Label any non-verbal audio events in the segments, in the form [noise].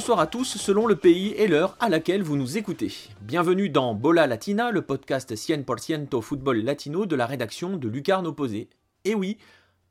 bonsoir à tous selon le pays et l'heure à laquelle vous nous écoutez. Bienvenue dans Bola Latina, le podcast 100% football latino de la rédaction de Lucarne Opposé. Et oui,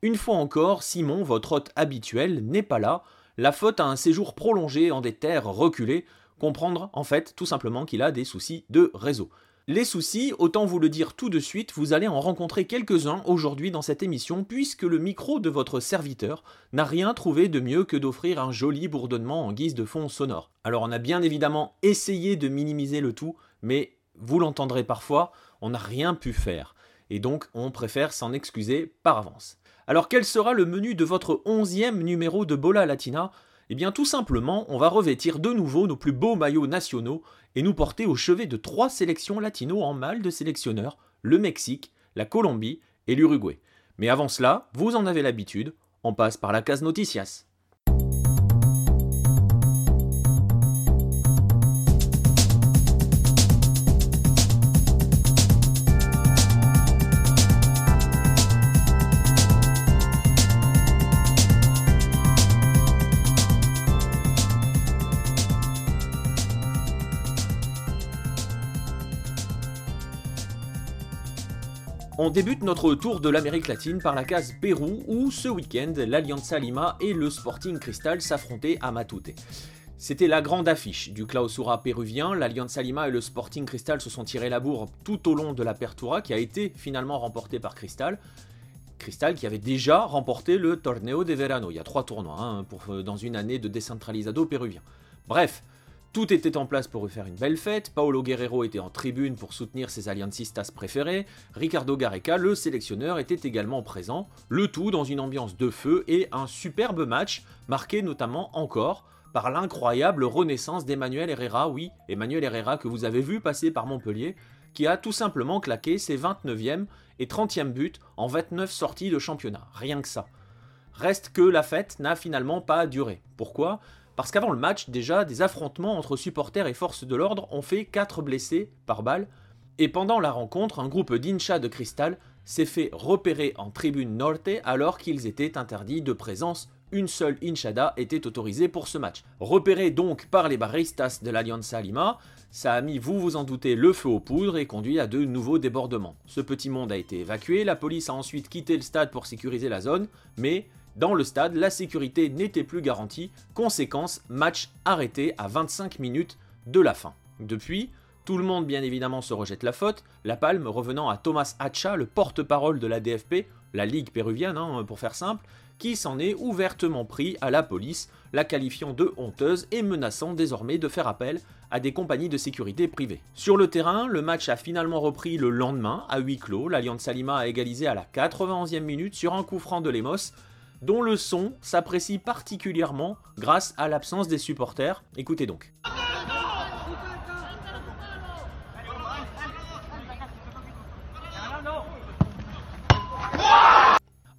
une fois encore, Simon, votre hôte habituel, n'est pas là. La faute à un séjour prolongé en des terres reculées. Comprendre en fait tout simplement qu'il a des soucis de réseau. Les soucis, autant vous le dire tout de suite, vous allez en rencontrer quelques-uns aujourd'hui dans cette émission, puisque le micro de votre serviteur n'a rien trouvé de mieux que d'offrir un joli bourdonnement en guise de fond sonore. Alors on a bien évidemment essayé de minimiser le tout, mais vous l'entendrez parfois, on n'a rien pu faire. Et donc on préfère s'en excuser par avance. Alors quel sera le menu de votre onzième numéro de Bola Latina? Eh bien tout simplement, on va revêtir de nouveau nos plus beaux maillots nationaux et nous porter au chevet de trois sélections latino en mal de sélectionneurs, le Mexique, la Colombie et l'Uruguay. Mais avant cela, vous en avez l'habitude, on passe par la case Noticias. On débute notre tour de l'Amérique latine par la case Pérou où ce week-end l'Alianza Lima et le Sporting Cristal s'affrontaient à Matute. C'était la grande affiche du clausura péruvien. L'Alianza Lima et le Sporting Cristal se sont tirés la bourre tout au long de la Pertura qui a été finalement remportée par Cristal. Cristal qui avait déjà remporté le Torneo de Verano. Il y a trois tournois hein, pour, dans une année de décentralisado péruvien. Bref, tout était en place pour refaire une belle fête, Paolo Guerrero était en tribune pour soutenir ses aliancistas préférés, Ricardo Gareca, le sélectionneur, était également présent, le tout dans une ambiance de feu et un superbe match, marqué notamment encore par l'incroyable renaissance d'Emmanuel Herrera, oui, Emmanuel Herrera que vous avez vu passer par Montpellier, qui a tout simplement claqué ses 29e et 30e buts en 29 sorties de championnat, rien que ça. Reste que la fête n'a finalement pas duré. Pourquoi? Parce qu'avant le match, déjà, des affrontements entre supporters et forces de l'ordre ont fait 4 blessés par balle, et pendant la rencontre, un groupe d'inchas de cristal s'est fait repérer en tribune norte alors qu'ils étaient interdits de présence. Une seule inchada était autorisée pour ce match. Repéré donc par les baristas de l'Alianza Lima, ça a mis, vous vous en doutez, le feu aux poudres et conduit à de nouveaux débordements. Ce petit monde a été évacué, la police a ensuite quitté le stade pour sécuriser la zone, mais dans le stade, la sécurité n'était plus garantie, conséquence, match arrêté à 25 minutes de la fin. Depuis, tout le monde bien évidemment se rejette la faute, la palme revenant à Thomas Hacha, le porte-parole de la DFP, la Ligue péruvienne hein, pour faire simple, qui s'en est ouvertement pris à la police, la qualifiant de honteuse et menaçant désormais de faire appel à des compagnies de sécurité privées. Sur le terrain, le match a finalement repris le lendemain à huis clos, l'Alliance Salima a égalisé à la 91e minute sur un coup franc de Lemos, dont le son s'apprécie particulièrement grâce à l'absence des supporters. Écoutez donc.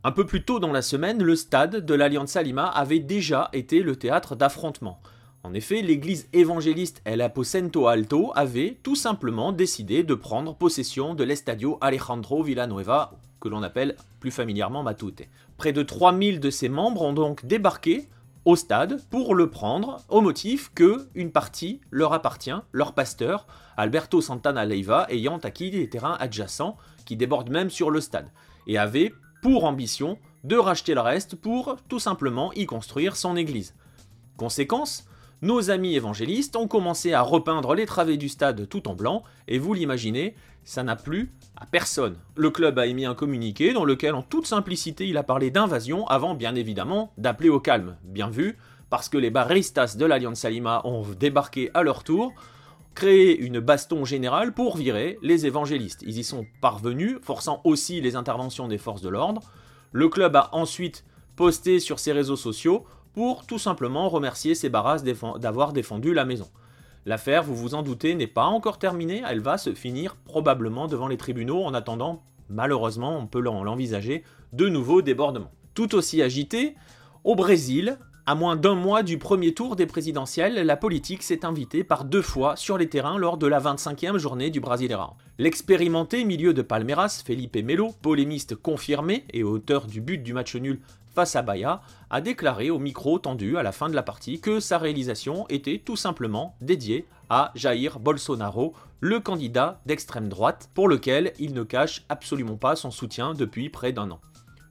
Un peu plus tôt dans la semaine, le stade de l'Alianza Lima avait déjà été le théâtre d'affrontements. En effet, l'église évangéliste El Aposento Alto avait tout simplement décidé de prendre possession de l'Estadio Alejandro Villanueva, que l'on appelle plus familièrement Matute. Près de 3000 de ses membres ont donc débarqué au stade pour le prendre au motif que une partie leur appartient, leur pasteur, Alberto Santana Leiva, ayant acquis des terrains adjacents qui débordent même sur le stade, et avait pour ambition de racheter le reste pour tout simplement y construire son église. Conséquence, nos amis évangélistes ont commencé à repeindre les travées du stade tout en blanc, et vous l'imaginez, ça n'a plu à personne. Le club a émis un communiqué dans lequel en toute simplicité il a parlé d'invasion avant bien évidemment d'appeler au calme. Bien vu, parce que les baristas de l'Alliance Lima ont débarqué à leur tour, créé une baston générale pour virer les évangélistes. Ils y sont parvenus, forçant aussi les interventions des forces de l'ordre. Le club a ensuite posté sur ses réseaux sociaux pour tout simplement remercier ses barras d'avoir défendu la maison. L'affaire, vous vous en doutez, n'est pas encore terminée, elle va se finir probablement devant les tribunaux en attendant, malheureusement, on peut l'envisager, de nouveaux débordements. Tout aussi agité, au Brésil, À moins d'un mois du premier tour des présidentielles, la politique s'est invitée par deux fois sur les terrains lors de la 25e journée du Brasileirão. L'expérimenté milieu de Palmeiras, Felipe Melo, polémiste confirmé et auteur du but du match nul face a déclaré au micro tendu à la fin de la partie que sa réalisation était tout simplement dédiée à Jair Bolsonaro, le candidat d'extrême droite, pour lequel il ne cache absolument pas son soutien depuis près d'un an.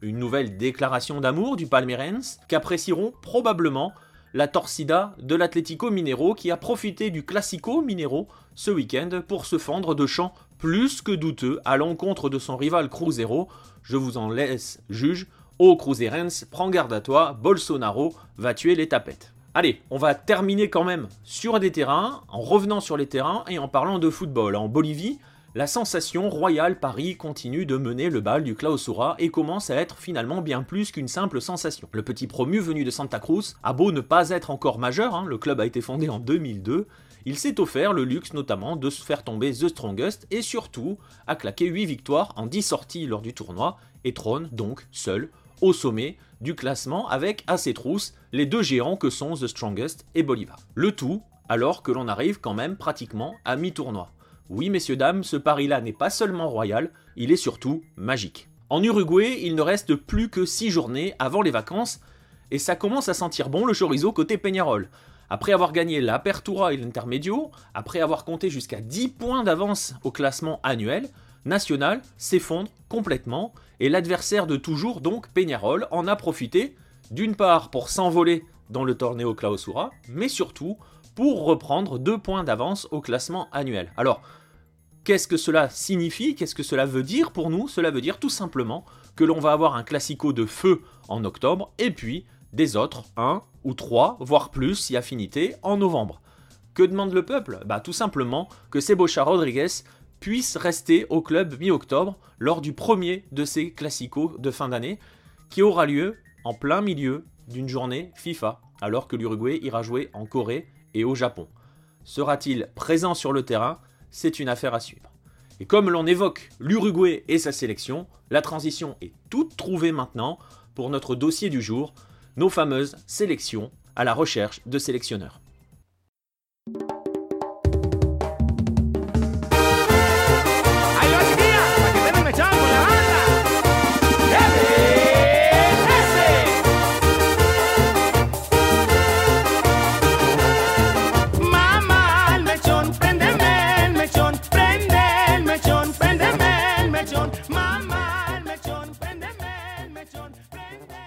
Une nouvelle déclaration d'amour du Palmeirense qu'apprécieront probablement la torcida de l'Atlético Minero qui a profité du Classico Minero ce week-end pour se fendre de chants plus que douteux à l'encontre de son rival Cruzeiro. Je vous en laisse juge. Ô Cruzeirense, prends garde à toi, Bolsonaro va tuer les tapettes. Allez, on va terminer quand même sur des terrains, en revenant sur les terrains et en parlant de football. En Bolivie, la sensation Royal Paris continue de mener le bal du Clausura et commence à être finalement bien plus qu'une simple sensation. Le petit promu venu de Santa Cruz a beau ne pas être encore majeur, hein, le club a été fondé en 2002, il s'est offert le luxe notamment de se faire tomber The Strongest et surtout a claqué 8 victoires en 10 sorties lors du tournoi et trône donc seul au sommet du classement avec à ses trousses les deux géants que sont The Strongest et Bolivar. Le tout alors que l'on arrive quand même pratiquement à mi-tournoi. Oui, messieurs, dames, ce pari-là n'est pas seulement royal, il est surtout magique. En Uruguay, il ne reste plus que 6 journées avant les vacances, et ça commence à sentir bon le chorizo côté Peñarol. Après avoir gagné l'Apertura et l'Intermedio, après avoir compté jusqu'à 10 points d'avance au classement annuel, National s'effondre complètement, et l'adversaire de toujours, donc Peñarol, en a profité, d'une part pour s'envoler dans le Torneo Clausura, mais surtout pour reprendre 2 points d'avance au classement annuel. Alors, Qu'est-ce que cela signifie? Qu'est-ce que cela veut dire pour nous? Cela veut dire tout simplement que l'on va avoir un classico de feu en octobre et puis des autres, un ou trois, voire plus si affinité, en novembre. Que demande le peuple? Bah tout simplement que Sebocha Rodriguez puisse rester au club mi-octobre lors du premier de ces classicos de fin d'année qui aura lieu en plein milieu d'une journée FIFA alors que l'Uruguay ira jouer en Corée et au Japon. Sera-t-il présent sur le terrain? C'est une affaire à suivre. Et comme l'on évoque l'Uruguay et sa sélection, la transition est toute trouvée maintenant pour notre dossier du jour, nos fameuses sélections à la recherche de sélectionneurs.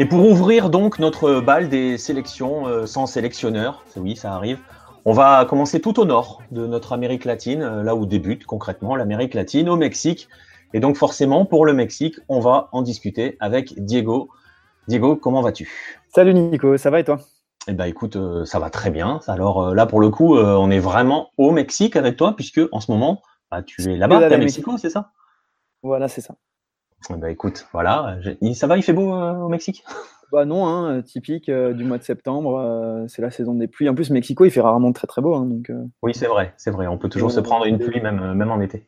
Et pour ouvrir donc notre bal des sélections euh, sans sélectionneur, oui, ça arrive, on va commencer tout au nord de notre Amérique latine, euh, là où débute concrètement l'Amérique latine, au Mexique. Et donc forcément, pour le Mexique, on va en discuter avec Diego. Diego, comment vas-tu? Salut Nico, ça va et toi? Eh ben écoute, euh, ça va très bien. Alors là, pour le coup, on est vraiment au Mexique avec toi, puisque en ce moment, bah, tu es là-bas, tu es à Mexico, c'est ça? Voilà, c'est ça. Bah écoute, voilà, ça va, il fait beau euh, au Mexique? Bah non, hein, typique euh, du mois de septembre, euh, c'est la saison des pluies. En plus, Mexico, il fait rarement très très beau. Hein, donc, Oui, c'est vrai, c'est vrai, on peut toujours se prendre une pluie même, même en été.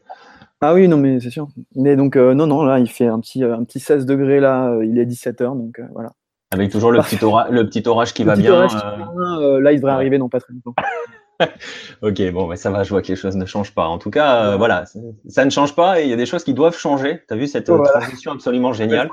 Ah oui, non, mais c'est sûr. Mais donc, non, non, là, il fait un petit, un petit 16 degrés, là, il est 17h, donc voilà. Avec toujours le petit, le petit orage qui va bien. là, il devrait arriver dans pas très longtemps. Ok, bon, mais ça va, je vois que les choses ne changent pas. En tout cas, euh, voilà, ça ne change pas et il y a des choses qui doivent changer. Tu as vu cette transition absolument géniale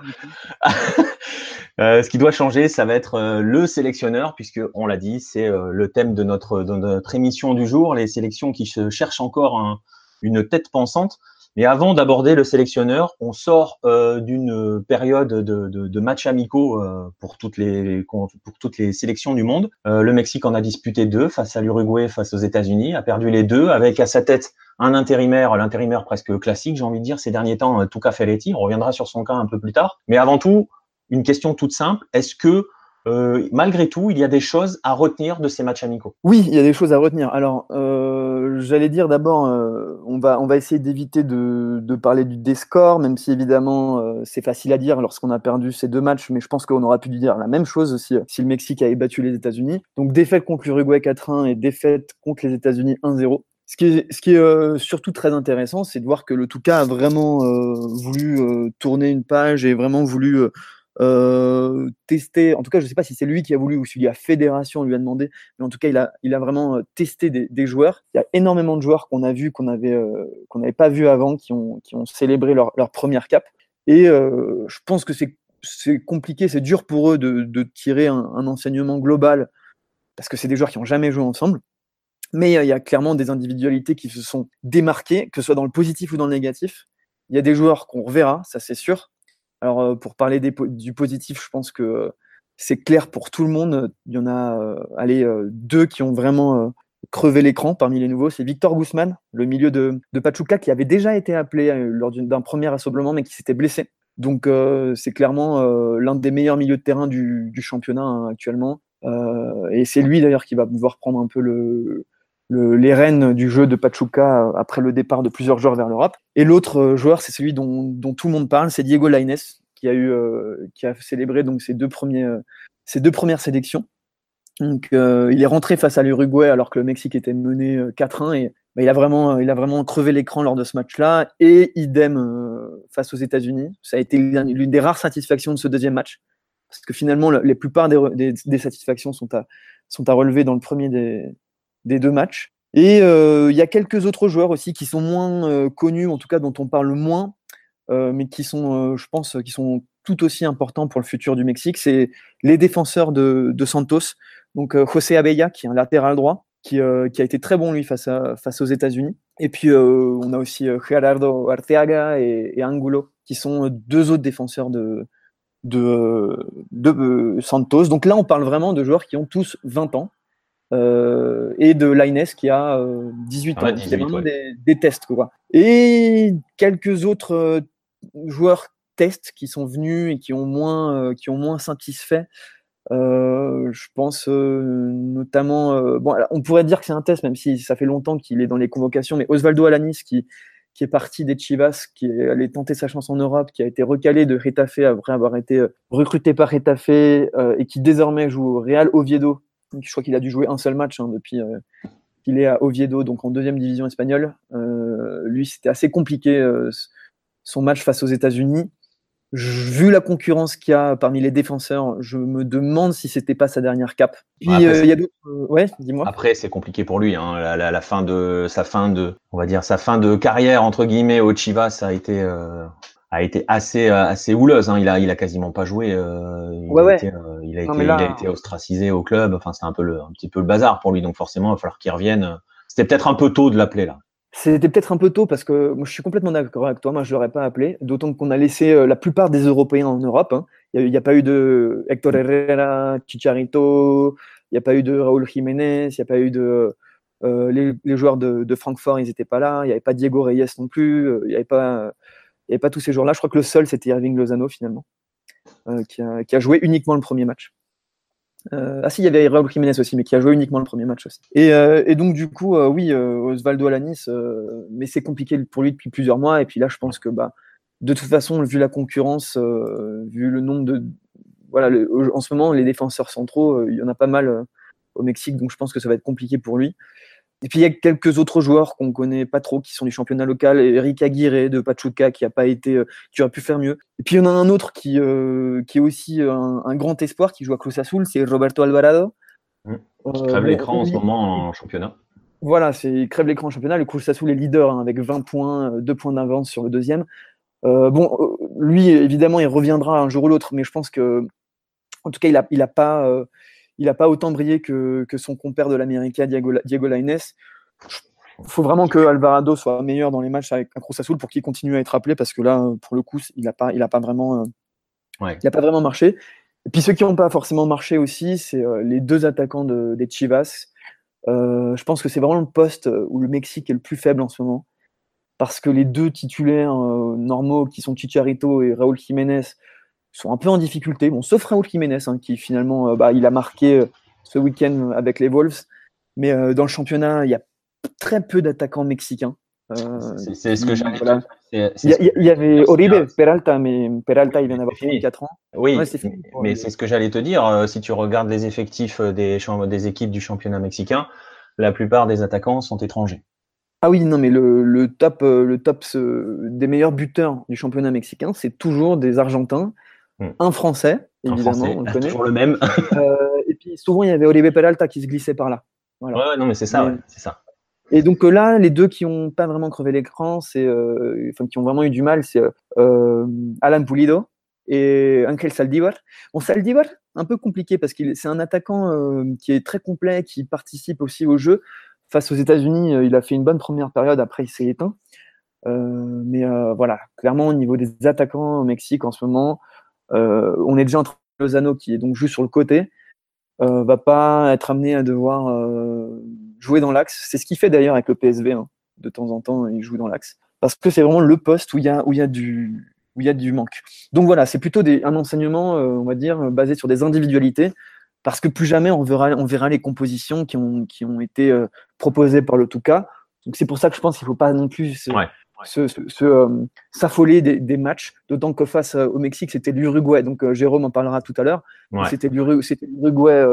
[laughs] euh, Ce qui doit changer, ça va être euh, le sélectionneur, puisque on l'a dit, c'est le thème de notre, de notre émission du jour, les sélections qui se cherchent encore une tête pensante. Mais avant d'aborder le sélectionneur, on sort euh, d'une période de, de, de matchs amicaux euh, pour toutes les pour toutes les sélections du monde. Euh, le Mexique en a disputé deux face à l'Uruguay, face aux États-Unis, a perdu les deux avec à sa tête un intérimaire, l'intérimaire presque classique, j'ai envie de dire ces derniers temps, Tuca Ferretti. On reviendra sur son cas un peu plus tard. Mais avant tout, une question toute simple est-ce que euh, malgré tout, il y a des choses à retenir de ces matchs amicaux. Oui, il y a des choses à retenir. Alors, euh, j'allais dire d'abord, euh, on, va, on va essayer d'éviter de, de, parler du des scores, même si évidemment c'est facile à dire lorsqu'on a perdu ces deux matchs, mais je pense qu'on aurait pu dire la même chose aussi si le Mexique avait battu les États-Unis. Donc, défaite contre l'Uruguay 4-1 et défaite contre les États-Unis 1-0. Ce qui est, ce qui est surtout très intéressant, c'est de voir que le Touca a vraiment voulu tourner une page et vraiment voulu euh, testé, en tout cas, je ne sais pas si c'est lui qui a voulu ou si la fédération lui a demandé, mais en tout cas, il a, vraiment euh, testé des, joueurs. Il y a énormément de joueurs qu'on a vus, qu'on euh, n'avait pas vu avant, qui ont, célébré leur, première cap. Et je pense que c'est, compliqué, c'est dur pour eux de, de tirer un, un, enseignement global, parce que c'est des joueurs qui n'ont jamais joué ensemble. Mais il y a clairement des individualités qui se sont démarquées, que ce soit dans le positif ou dans le négatif. Il y a des joueurs qu'on reverra, ça c'est sûr. Alors, euh, pour parler du positif, je pense que c'est clair pour tout le monde. Il y en a euh, allez, euh, deux qui ont vraiment crevé l'écran parmi les nouveaux. C'est Victor Guzman, le milieu de, Pachuca, qui avait déjà été appelé lors d'un premier assemblement, mais qui s'était blessé. Donc, c'est clairement l'un des meilleurs milieux de terrain du, championnat hein, actuellement. et c'est lui d'ailleurs qui va pouvoir prendre un peu le, les rênes du jeu de Pachuca euh, après le départ de plusieurs joueurs vers l'Europe. Et l'autre euh, joueur, c'est celui dont, tout le monde parle, c'est Diego Lainez, qui a, eu, euh, qui a célébré donc ses deux, premiers, ses deux premières sélections. Donc, il est rentré face à l'Uruguay alors que le Mexique était mené 4-1 et bah, il, a vraiment, il a vraiment crevé l'écran lors de ce match-là. Et idem face aux États-Unis. Ça a été l'une des rares satisfactions de ce deuxième match. Parce que finalement, la plupart des, des, satisfactions sont à, sont à relever dans le premier des, des deux matchs. Et euh, il y a quelques autres joueurs aussi qui sont moins euh, connus, en tout cas dont on parle moins, euh, mais qui sont, je pense, qui sont tout aussi importants pour le futur du Mexique. C'est les défenseurs de, Santos. Donc José Abella, qui est un latéral droit, qui, a été très bon lui face, à, face aux États-Unis. Et puis on a aussi Gerardo Arteaga et, Angulo, qui sont deux autres défenseurs de, Santos. Donc là, on parle vraiment de joueurs qui ont tous 20 ans. Euh, et de Lines qui a 18 euh, ans. c'est vraiment des, tests. Quoi. Et quelques autres euh, joueurs tests qui sont venus et qui ont moins, qui ont moins satisfait. je pense notamment, bon, on pourrait dire que c'est un test, même si ça fait longtemps qu'il est dans les convocations, mais Osvaldo Alanis, qui, qui est parti des Chivas, qui est allé tenter sa chance en Europe, qui a été recalé de Retafe après avoir été recruté par Retafe et qui désormais joue au Real Oviedo, je crois qu'il a dû jouer un seul match hein, depuis euh, qu'il est à Oviedo, donc en deuxième division espagnole. Euh, lui, c'était assez compliqué euh, son match face aux États-Unis. Vu la concurrence qu'il y a parmi les défenseurs, je me demande si c'était pas sa dernière cape. ouais, dis-moi. Après, c'est compliqué pour lui. Hein. La, fin de sa fin de, on va dire sa fin de carrière entre guillemets au Chivas, ça a été a été assez euh, assez houleuse. Hein. Il a il a quasiment pas joué. Euh, il, a Été, euh, il, a été, il a été ostracisé au club. Enfin, c'était un peu le un petit peu le bazar pour lui. Donc forcément, il va falloir qu'il revienne. C'était peut-être un peu tôt de l'appeler là. C'était peut-être un peu tôt parce que moi je suis complètement d'accord avec toi. Moi je l'aurais pas appelé. D'autant qu'on a laissé la plupart des Européens en Europe. Hein. Il n'y a, pas eu de Héctor Herrera, Chicharito. Il n'y a pas eu de Raúl Jiménez. Il n'y a pas eu de les, les, joueurs de, de Francfort. Ils n'étaient pas là. Il n'y avait pas Diego Reyes non plus. Il n'y avait pas n'y avait pas tous ces jours-là. Je crois que le seul, c'était Irving Lozano, finalement, euh, qui, a, joué uniquement le premier match. Euh, ah si, il y avait Raúl Jiménez aussi, mais qui a joué uniquement le premier match aussi. Et, euh, donc, du coup, oui, Osvaldo Alanis, mais c'est compliqué pour lui depuis plusieurs mois. Et puis là, je pense que bah, de toute façon, vu la concurrence, vu le nombre de... Voilà, en ce moment, les défenseurs centraux, il y en a pas mal au Mexique, donc je pense que ça va être compliqué pour lui. Et puis il y a quelques autres joueurs qu'on connaît pas trop, qui sont du championnat local. Eric Aguirre de Pachuca, qui a pas été, euh, qui aurait pu faire mieux. Et puis il y en a un autre qui, euh, qui est aussi un, grand espoir, qui joue à Cruz Azul, c'est Roberto Alvarado. Mmh. Qui crève l'écran en ce moment en championnat. Voilà, c'est crève l'écran en championnat. Le Cruz Azul est leader hein, avec 20 points, 2 points d'avance sur le deuxième. bon, lui, évidemment, il reviendra un jour ou l'autre, mais je pense que, en tout cas, il n'a il a pas il n'a pas autant brillé que, son compère de l'América, Diego, Diego Lainez. Il faut vraiment que Alvarado soit meilleur dans les matchs avec un Cruz Azul pour qu'il continue à être appelé parce que là, pour le coup, il n'a pas, il pas, vraiment, euh, pas vraiment marché. Et puis ceux qui n'ont pas forcément marché aussi, c'est euh, les deux attaquants des Chivas. Euh, je pense que c'est vraiment le poste où le Mexique est le plus faible en ce moment. Parce que les deux titulaires normaux qui sont Chicharito et Raúl Jiménez sont un peu en difficulté. Bon, sauf Raúl Jiménez, hein, qui finalement, euh, bah, il a marqué euh, ce week-end avec les Wolves. Mais euh, dans le championnat, il y a très peu d'attaquants mexicains. c'est ce que. Il y, avait Oribe, Peralta, mais Peralta, il vient d'avoir fini 4 ans. Oui, mais c'est ce que j'allais te dire. Si tu regardes les effectifs des, des équipes du championnat mexicain, la plupart des attaquants sont étrangers. Ah oui, non, mais le, le top, le top des meilleurs buteurs du championnat mexicain, c'est toujours des Argentins. Un Français, évidemment, on le [laughs] connaît. Toujours le même. [laughs] et puis souvent, il y avait Olivier Peralta qui se glissait par là. Voilà. Ouais, non, mais c'est ça, c'est ça. Et donc là, les deux qui n'ont pas vraiment crevé l'écran, c'est, enfin, qui ont vraiment eu du mal, c'est Alan Pulido et Angel Saldivar. Bon, Saldivar, un peu compliqué parce que c'est un attaquant qui est très complet, qui participe aussi au jeu. Face aux États-Unis, il a fait une bonne première période, après il s'est éteint. mais voilà, clairement au niveau des attaquants au Mexique en ce moment, on est déjà entre Lozano qui est donc juste sur le côté, va pas être amené à devoir jouer dans l'axe. C'est ce qu'il fait d'ailleurs avec le PSV. Hein. De temps en temps, il joue dans l'axe. Parce que c'est vraiment le poste où il y a, où il y a du, où il y a du manque. Donc voilà, c'est plutôt des, un enseignement, euh, on va dire, basé sur des individualités, parce que plus jamais on verra, on verra les compositions qui ont, qui ont été euh, proposées par le Touka. Donc c'est pour ça que je pense qu'il ne faut pas non plus euh, s'affoler des, matchs, d'autant que face au Mexique, c'était l'Uruguay. Donc Jérôme en parlera tout à l'heure. C'était l'Uruguay,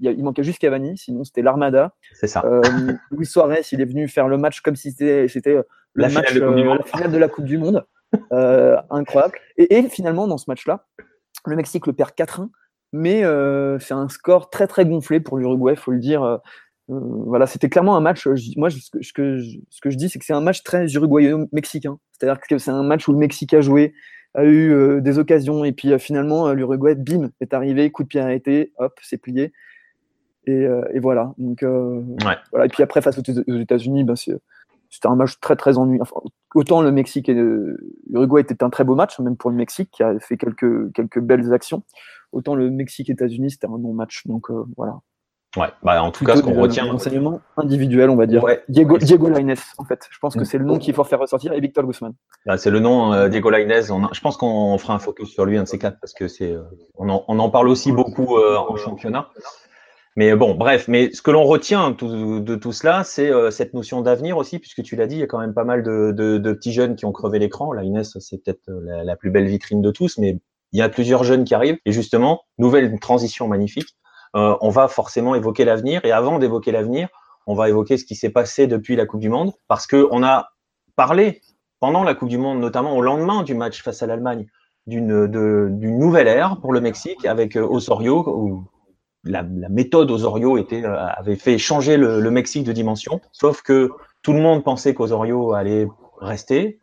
il manquait juste Cavani, sinon c'était l'Armada. C'est ça. [laughs] Luis Suarez, il est venu faire le match comme si c'était, le la, match, la finale de la Coupe du Monde. Euh, incroyable. Et, finalement, dans ce match-là, le Mexique le perd 4-1, mais euh, c'est un score très très gonflé pour l'Uruguay, faut le dire. Euh, voilà, c'était clairement un match. moi, ce que, ce que, je, dis, c'est que c'est un match très uruguayo-mexicain. C'est-à-dire que c'est un match où le Mexique a joué, a eu des occasions, et puis finalement, l'Uruguay, bim, est arrivé, coup de pied arrêté, hop, c'est plié. Et, voilà. Donc, voilà. Et puis après, face aux États-Unis, ben, c'était un match très très ennuyeux. autant le Mexique et l'Uruguay était un très beau match, même pour le Mexique qui a fait quelques, quelques belles actions. Autant le Mexique-États-Unis, c'était un bon match. Donc euh, voilà. Ouais, bah en tout cas, ce qu'on retient. Enseignement individuel, on va dire. Diego, Diego Lainez, en fait. Je pense que c'est le nom qu'il faut faire ressortir et Victor Guzman. Bah, c'est le nom euh, Diego Lainez. je pense qu'on fera un focus sur lui, un de ces quatre, parce que c'est, euh, on, en, parle aussi beaucoup en championnat. Mais bon, bref, mais ce que l'on retient de tout cela, c'est euh, cette notion d'avenir aussi, puisque tu l'as dit, il y a quand même pas mal de, petits jeunes qui ont crevé l'écran. La Inès, c'est peut-être euh, la, plus belle vitrine de tous, mais il y a plusieurs jeunes qui arrivent. Et justement, nouvelle transition magnifique. Euh, on va forcément évoquer l'avenir. Et avant d'évoquer l'avenir, on va évoquer ce qui s'est passé depuis la Coupe du Monde, parce que on a parlé pendant la Coupe du Monde, notamment au lendemain du match face à l'Allemagne, d'une nouvelle ère pour le Mexique avec Osorio, où la, méthode Osorio euh, avait fait changer le, Mexique de dimension. Sauf que tout le monde pensait qu'Osorio allait rester.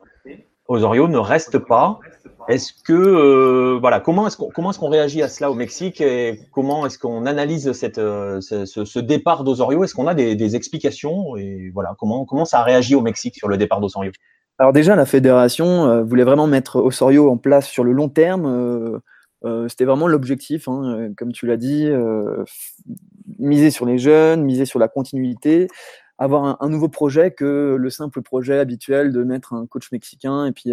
Osorio ne reste pas. Est-ce que euh, voilà comment est-ce qu'on comment est-ce qu'on réagit à cela au Mexique et comment est-ce qu'on analyse cette euh, ce, départ d'Osorio Est-ce qu'on a des, explications et voilà comment comment ça a réagi au Mexique sur le départ d'Osorio Alors déjà la fédération voulait vraiment mettre Osorio en place sur le long terme. Euh, c'était vraiment l'objectif, hein, euh, comme tu l'as dit, euh, miser sur les jeunes, miser sur la continuité, avoir un, nouveau projet que le simple projet habituel de mettre un coach mexicain et puis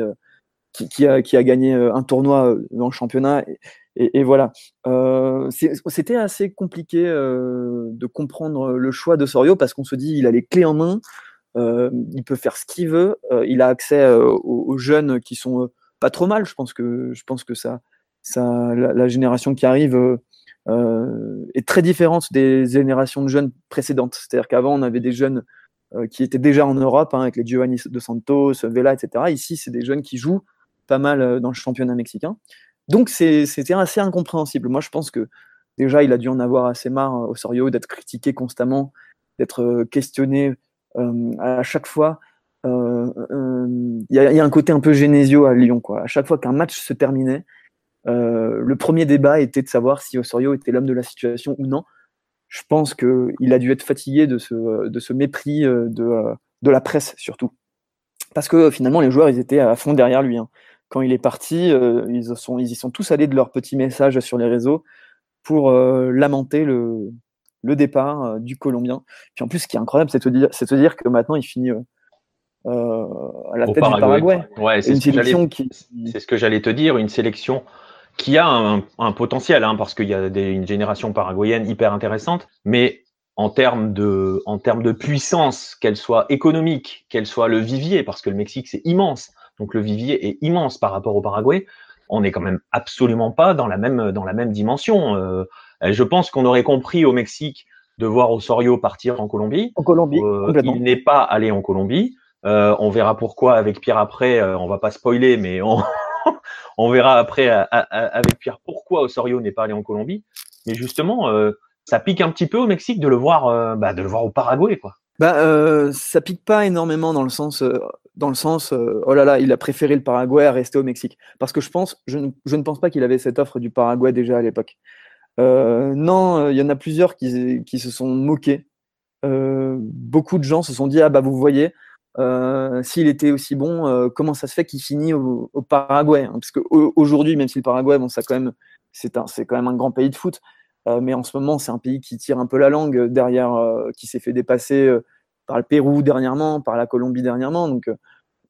qui, a, gagné un tournoi dans le championnat. Et, voilà. C'était assez compliqué de comprendre le choix de Sorio parce qu'on se dit il a les clés en main, il peut faire ce qu'il veut, il a accès aux, jeunes qui sont pas trop mal. Je pense que, je pense que ça, ça, la, génération qui arrive euh, euh, est très différente des générations de jeunes précédentes. C'est-à-dire qu'avant, on avait des jeunes euh, qui étaient déjà en Europe, hein, avec les Giovanni de Santos, Vela, etc. Ici, c'est des jeunes qui jouent pas mal dans le championnat mexicain. Donc, c'était assez incompréhensible. Moi, je pense que déjà, il a dû en avoir assez marre, Osorio, d'être critiqué constamment, d'être questionné à chaque fois. Il y, a un côté un peu Genesio à Lyon. À chaque fois qu'un match se terminait, euh, le premier débat était de savoir si Osorio était l'homme de la situation ou non. Je pense qu'il a dû être fatigué de ce, mépris euh, de, euh, de la presse, surtout. Parce que finalement, les joueurs, ils étaient à fond derrière lui. Hein. Quand il est parti, ils, sont, ils y sont tous allés de leurs petits messages sur les réseaux pour lamenter le, le départ du Colombien. Puis en plus, ce qui est incroyable, c'est de, de, dire que maintenant, il finit à la tête du Paraguay. Ouais, c'est ce, qui... ce que j'allais te dire, une sélection qui a un, potentiel, hein, parce qu'il y a une génération paraguayenne hyper intéressante, mais en termes de, en termes de puissance, qu'elle soit économique, qu'elle soit le vivier, parce que le Mexique c'est immense, donc le vivier est immense par rapport au Paraguay, on n'est quand même absolument pas dans la même, dans la même dimension. Euh, je pense qu'on aurait compris au Mexique de voir Osorio partir en Colombie. En Colombie, euh, il n'est pas allé en Colombie. Euh, on verra pourquoi avec Pierre après. on va pas spoiler, mais on, [laughs] on verra après avec Pierre pourquoi Osorio n'est pas allé en Colombie. Mais justement, ça pique un petit peu au Mexique de le voir, bah, de le voir au Paraguay, quoi. Bah, euh, ça pique pas énormément dans le sens, euh, dans le sens, euh, oh là là, il a préféré le Paraguay à rester au Mexique. Parce que je pense, je ne, pense pas qu'il avait cette offre du Paraguay déjà à l'époque. non, il y en a plusieurs qui, se sont moqués. beaucoup de gens se sont dit, ah bah vous voyez, s'il était aussi bon, comment ça se fait qu'il finit au, Paraguay hein? Parce qu'aujourd'hui, même si le Paraguay, bon, ça quand même, c'est quand même un grand pays de foot. Euh, mais en ce moment, c'est un pays qui tire un peu la langue derrière, euh, qui s'est fait dépasser euh, par le Pérou dernièrement, par la Colombie dernièrement. Donc,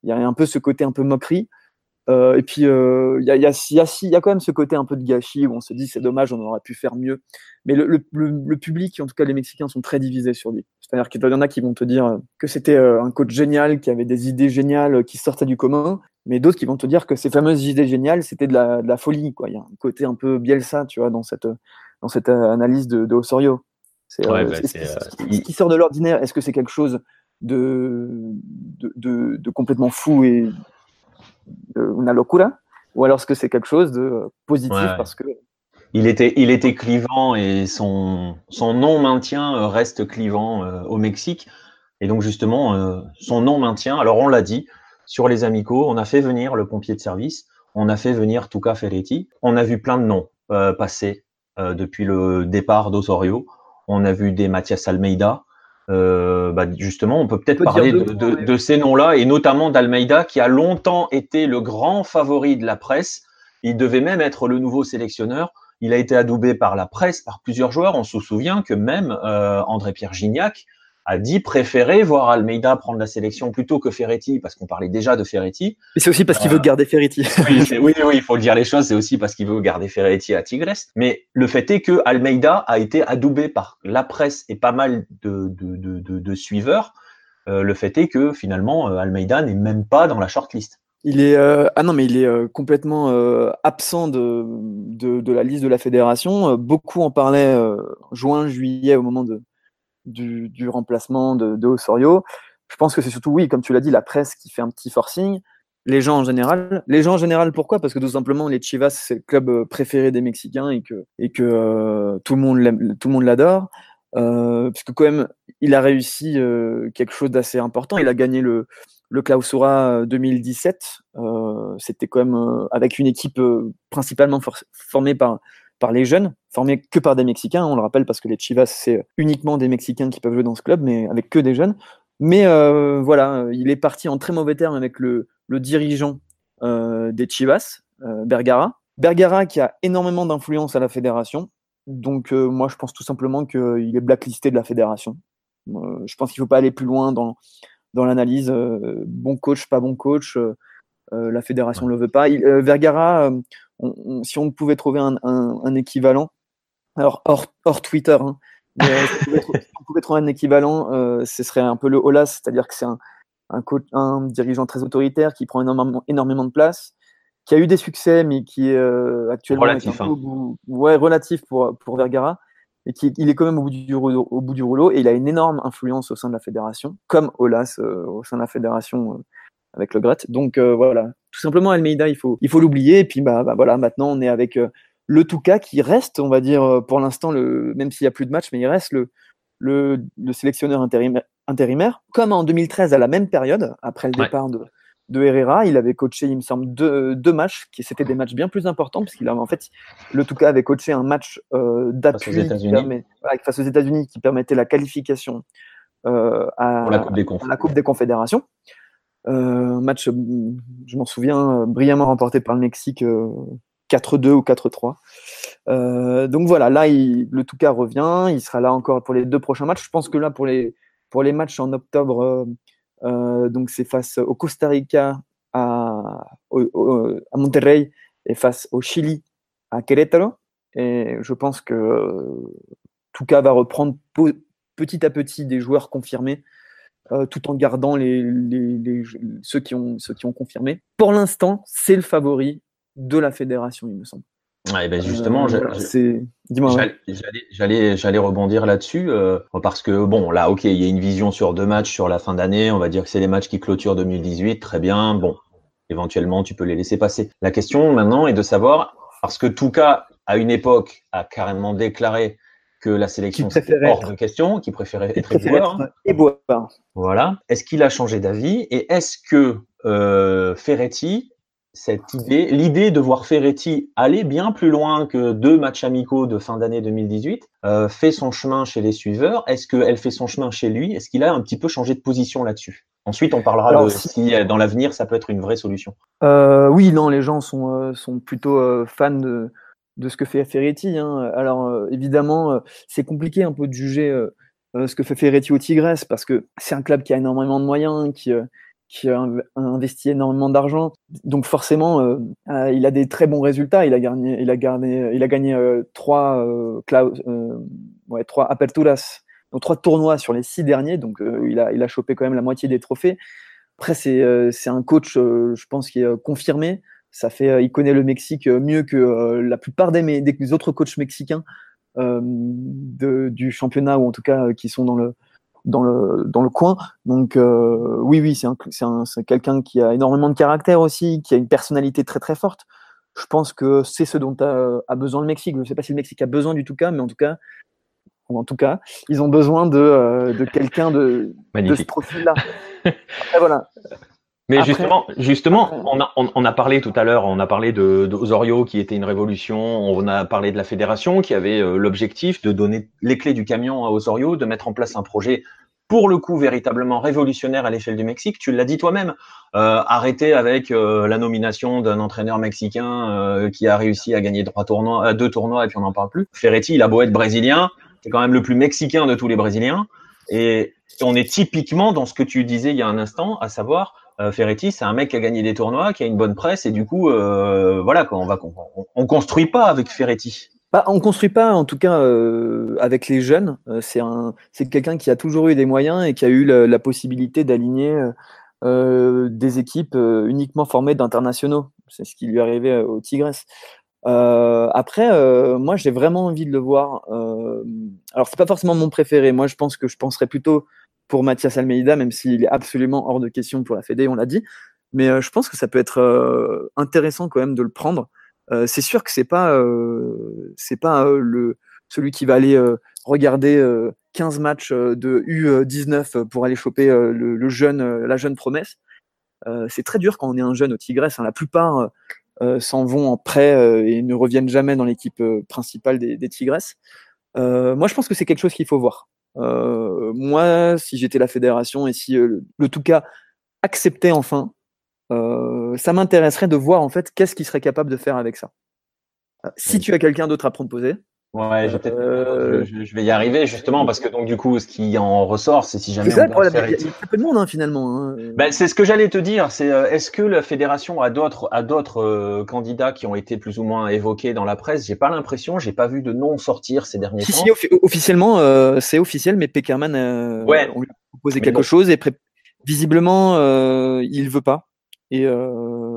il y a un peu ce côté un peu moquerie. et puis, il y, a, quand même ce côté un peu de gâchis où on se dit c'est dommage, on aurait pu faire mieux. Mais le, public, en tout cas les Mexicains, sont très divisés sur lui. C'est-à-dire qu'il y en a qui vont te dire que c'était un coach génial, qui avait des idées géniales, qui sortaient du commun, mais d'autres qui vont te dire que ces fameuses idées géniales, c'était de la, folie. Il y a un côté un peu Bielsa, tu vois, dans cette, dans cette euh, analyse de, de Osorio. C'est, euh, bah, ce qui sort de l'ordinaire, est-ce que c'est quelque chose de, de, de, complètement fou et une locura? Ou alors est-ce que c'est quelque chose de positif parce que il était, il était clivant et son, son non-maintien euh, reste clivant au Mexique. Et donc, justement, son non-maintien, alors on l'a dit, sur les amicaux, on a fait venir le pompier de service, on a fait venir Tuca Ferretti, on a vu plein de noms passer euh, depuis le départ d'Osorio. On a vu des Mathias Almeida. Euh, bah, justement, on peut peut-être parler de, ces noms-là, et notamment d'Almeida, qui a longtemps été le grand favori de la presse. Il devait même être le nouveau sélectionneur. Il a été adoubé par la presse, par plusieurs joueurs. On se souvient que même euh, André-Pierre Gignac a dit préférer voir Almeida prendre la sélection plutôt que Ferretti, parce qu'on parlait déjà de Ferretti. Mais c'est aussi parce qu'il veut euh, garder Ferretti. [laughs] oui, oui, oui, il faut dire les choses, c'est aussi parce qu'il veut garder Ferretti à Tigres. Mais le fait est que Almeida a été adoubé par la presse et pas mal de, de, de, de suiveurs. Euh, le fait est que finalement, euh, Almeida n'est même pas dans la shortlist. Il est ah non mais il est complètement absent de, de, de, la liste de la fédération. beaucoup en parlaient juin juillet au moment de, du, remplacement de, Osorio. Je pense que c'est surtout, oui, comme tu l'as dit, la presse qui fait un petit forcing. Les gens en général. Les gens en général, pourquoi? Parce que tout simplement, les Chivas, c'est le club euh, préféré des Mexicains et que, et que euh, tout le monde l'adore. Euh, parce quand même, il a réussi euh, quelque chose d'assez important. Il a gagné le, le Clausura 2017. C'était quand même avec une équipe principalement formée par par les jeunes, formés que par des Mexicains, on le rappelle parce que les Chivas, c'est uniquement des Mexicains qui peuvent jouer dans ce club, mais avec que des jeunes. Mais euh, voilà, il est parti en très mauvais termes avec le, dirigeant euh, des Chivas, euh, Bergara. Bergara qui a énormément d'influence à la fédération. Donc moi, je pense tout simplement qu'il est blacklisté de la fédération. je pense qu'il ne faut pas aller plus loin dans, dans l'analyse. bon coach, pas bon coach. La fédération ne le veut pas. Vergara, si on pouvait trouver un, équivalent, alors hors, Twitter, hein, euh, [laughs] si, on pouvait, trouver un équivalent, euh, ce serait un peu le Olas, c'est-à-dire que c'est un, un, dirigeant très autoritaire qui prend énormément, énormément de place, qui a eu des succès, mais qui est euh, actuellement relatif, un hein. ouais, relatif pour, pour Vergara, et qui il est quand même au bout, du au bout du rouleau, et il a une énorme influence au sein de la fédération, comme Olas au sein de la fédération avec le Gret. Donc voilà, tout simplement Almeida, il faut il faut l'oublier. Et puis bah, bah, voilà, maintenant on est avec euh, le Touka qui reste, on va dire euh, pour l'instant, le même s'il y a plus de matchs, mais il reste le le, le sélectionneur intérimaire, intérimaire, comme en 2013 à la même période, après le départ de, de Herrera, il avait coaché, il me semble, deux, deux matchs, qui c'était des matchs bien plus importants, parce qu'il avait en fait, le Touka avait coaché un match euh, d'appui face aux États-Unis qui permettait la qualification euh, à, la coupe, des à, la coupe des Confédérations. Euh, un match, je m'en souviens, euh, brillamment remporté par le Mexique 4-2 euh, ou 4-3. Euh, donc voilà, là, le Touca revient. Il sera là encore pour les deux prochains matchs. Je pense que là, pour les, pour les matchs en octobre, euh, donc c'est face au Costa Rica, à, à Monterrey, et face au Chili, à Querétaro. Et je pense que Touca va reprendre petit à petit des joueurs confirmés euh, tout en gardant les, ceux, qui ont, ceux qui ont confirmé. Pour l'instant, c'est le favori de la fédération, il me semble. Ben justement, euh, j'allais, j'allais rebondir là-dessus euh, parce que bon, là, ok, il y a une vision sur deux matchs sur la fin d'année. On va dire que c'est les matchs qui clôturent 2018, très bien. Bon, éventuellement, tu peux les laisser passer. La question maintenant est de savoir, parce que Touka, à une époque, a carrément déclaré que la sélection c'était hors de question, qui préférait être éboueur. Voilà. Est-ce qu'il a changé d'avis? Et est-ce que euh, Ferretti, cette idée, l'idée de voir Ferretti aller bien plus loin que deux matchs amicaux de fin d'année 2018, euh, fait son chemin chez les suiveurs? Est-ce qu'elle fait son chemin chez lui? Est-ce qu'il a un petit peu changé de position là-dessus? Ensuite, on parlera de si, euh, dans l'avenir ça peut être une vraie solution. oui, non, les gens sont, sont plutôt fans de, de ce que fait Ferretti. Hein. Alors euh, évidemment, euh, c'est compliqué un peu de juger euh, ce que fait Ferretti au Tigres parce que c'est un club qui a énormément de moyens, qui, qui a investi énormément d'argent. Donc forcément, il a des très bons résultats. Il a gagné, il a gagné, il a gagné trois, ouais, trois aperturas, donc trois tournois sur les six derniers. Donc il a, il a chopé quand même la moitié des trophées. Après, c'est un coach, je pense, qui est confirmé. Ça fait, euh, il connaît le Mexique euh, mieux que euh, la plupart des, des, autres coachs mexicains du championnat ou en tout cas qui sont dans le dans le dans le coin. Donc oui, oui, c'est quelqu'un qui a énormément de caractère aussi, qui a une personnalité très très forte. Je pense que c'est ce dont a, a, besoin le Mexique. Je ne sais pas si le Mexique a besoin du tout cas, mais en tout cas, en tout cas, ils ont besoin de, de quelqu'un de, de, ce profil-là. [laughs] voilà. Mais justement, justement, on a, on, a parlé tout à l'heure, on a parlé de, de, qui était une révolution, on a parlé de la fédération qui avait euh, l'objectif de donner les clés du camion à Osorio, de mettre en place un projet pour le coup véritablement révolutionnaire à l'échelle du Mexique. Tu l'as dit toi-même, euh, arrêter avec euh, la nomination d'un entraîneur mexicain euh, qui a réussi à gagner trois tournois, deux tournois et puis on n'en parle plus. Ferretti, il a beau être brésilien, c'est quand même le plus mexicain de tous les Brésiliens. Et on est typiquement dans ce que tu disais il y a un instant, à savoir euh, Ferretti, c'est un mec qui a gagné des tournois, qui a une bonne presse, et du coup, euh, voilà, on va, on, construit pas avec Ferretti. Bah, on construit pas, en tout cas, euh, avec les jeunes. c'est un, c'est quelqu'un qui a toujours eu des moyens et qui a eu la, possibilité d'aligner des équipes uniquement formées d'internationaux. C'est ce qui lui arrivé au Tigres. après, moi, j'ai vraiment envie de le voir. alors, c'est pas forcément mon préféré. Moi, je pense que je penserais plutôt pour Mathias Almeida, même s'il est absolument hors de question pour la Fédé, on l'a dit. Mais euh, je pense que ça peut être euh, intéressant quand même de le prendre. Euh, c'est sûr que c'est pas c'est pas le celui qui va aller regarder 15 matchs de U19 pour aller choper le, jeune la jeune promesse. c'est très dur quand on est un jeune au Tigresse. Hein. La plupart s'en vont en prêt et ne reviennent jamais dans l'équipe principale des, des Tigresses. moi, je pense que c'est quelque chose qu'il faut voir. Euh, moi, si j'étais la fédération et si euh, le Touka acceptait enfin, euh, ça m'intéresserait de voir en fait qu'est-ce qu'il serait capable de faire avec ça. Si tu as quelqu'un d'autre à proposer, Ouais, euh, je, je, vais y arriver justement parce que donc du coup, ce qui en ressort, c'est si jamais. C'est ça, il y a très peu de monde hein, finalement. Hein. Ben, c'est ce que j'allais te dire. C'est euh, est-ce que la fédération a d'autres a d'autres euh, candidats qui ont été plus ou moins évoqués dans la presse? J'ai pas l'impression, j'ai pas vu de nom sortir ces derniers temps. Si, officiellement, c'est officiel, mais Peckerman, ouais. on lui a proposé quelque chose et visiblement, il veut pas. Et euh,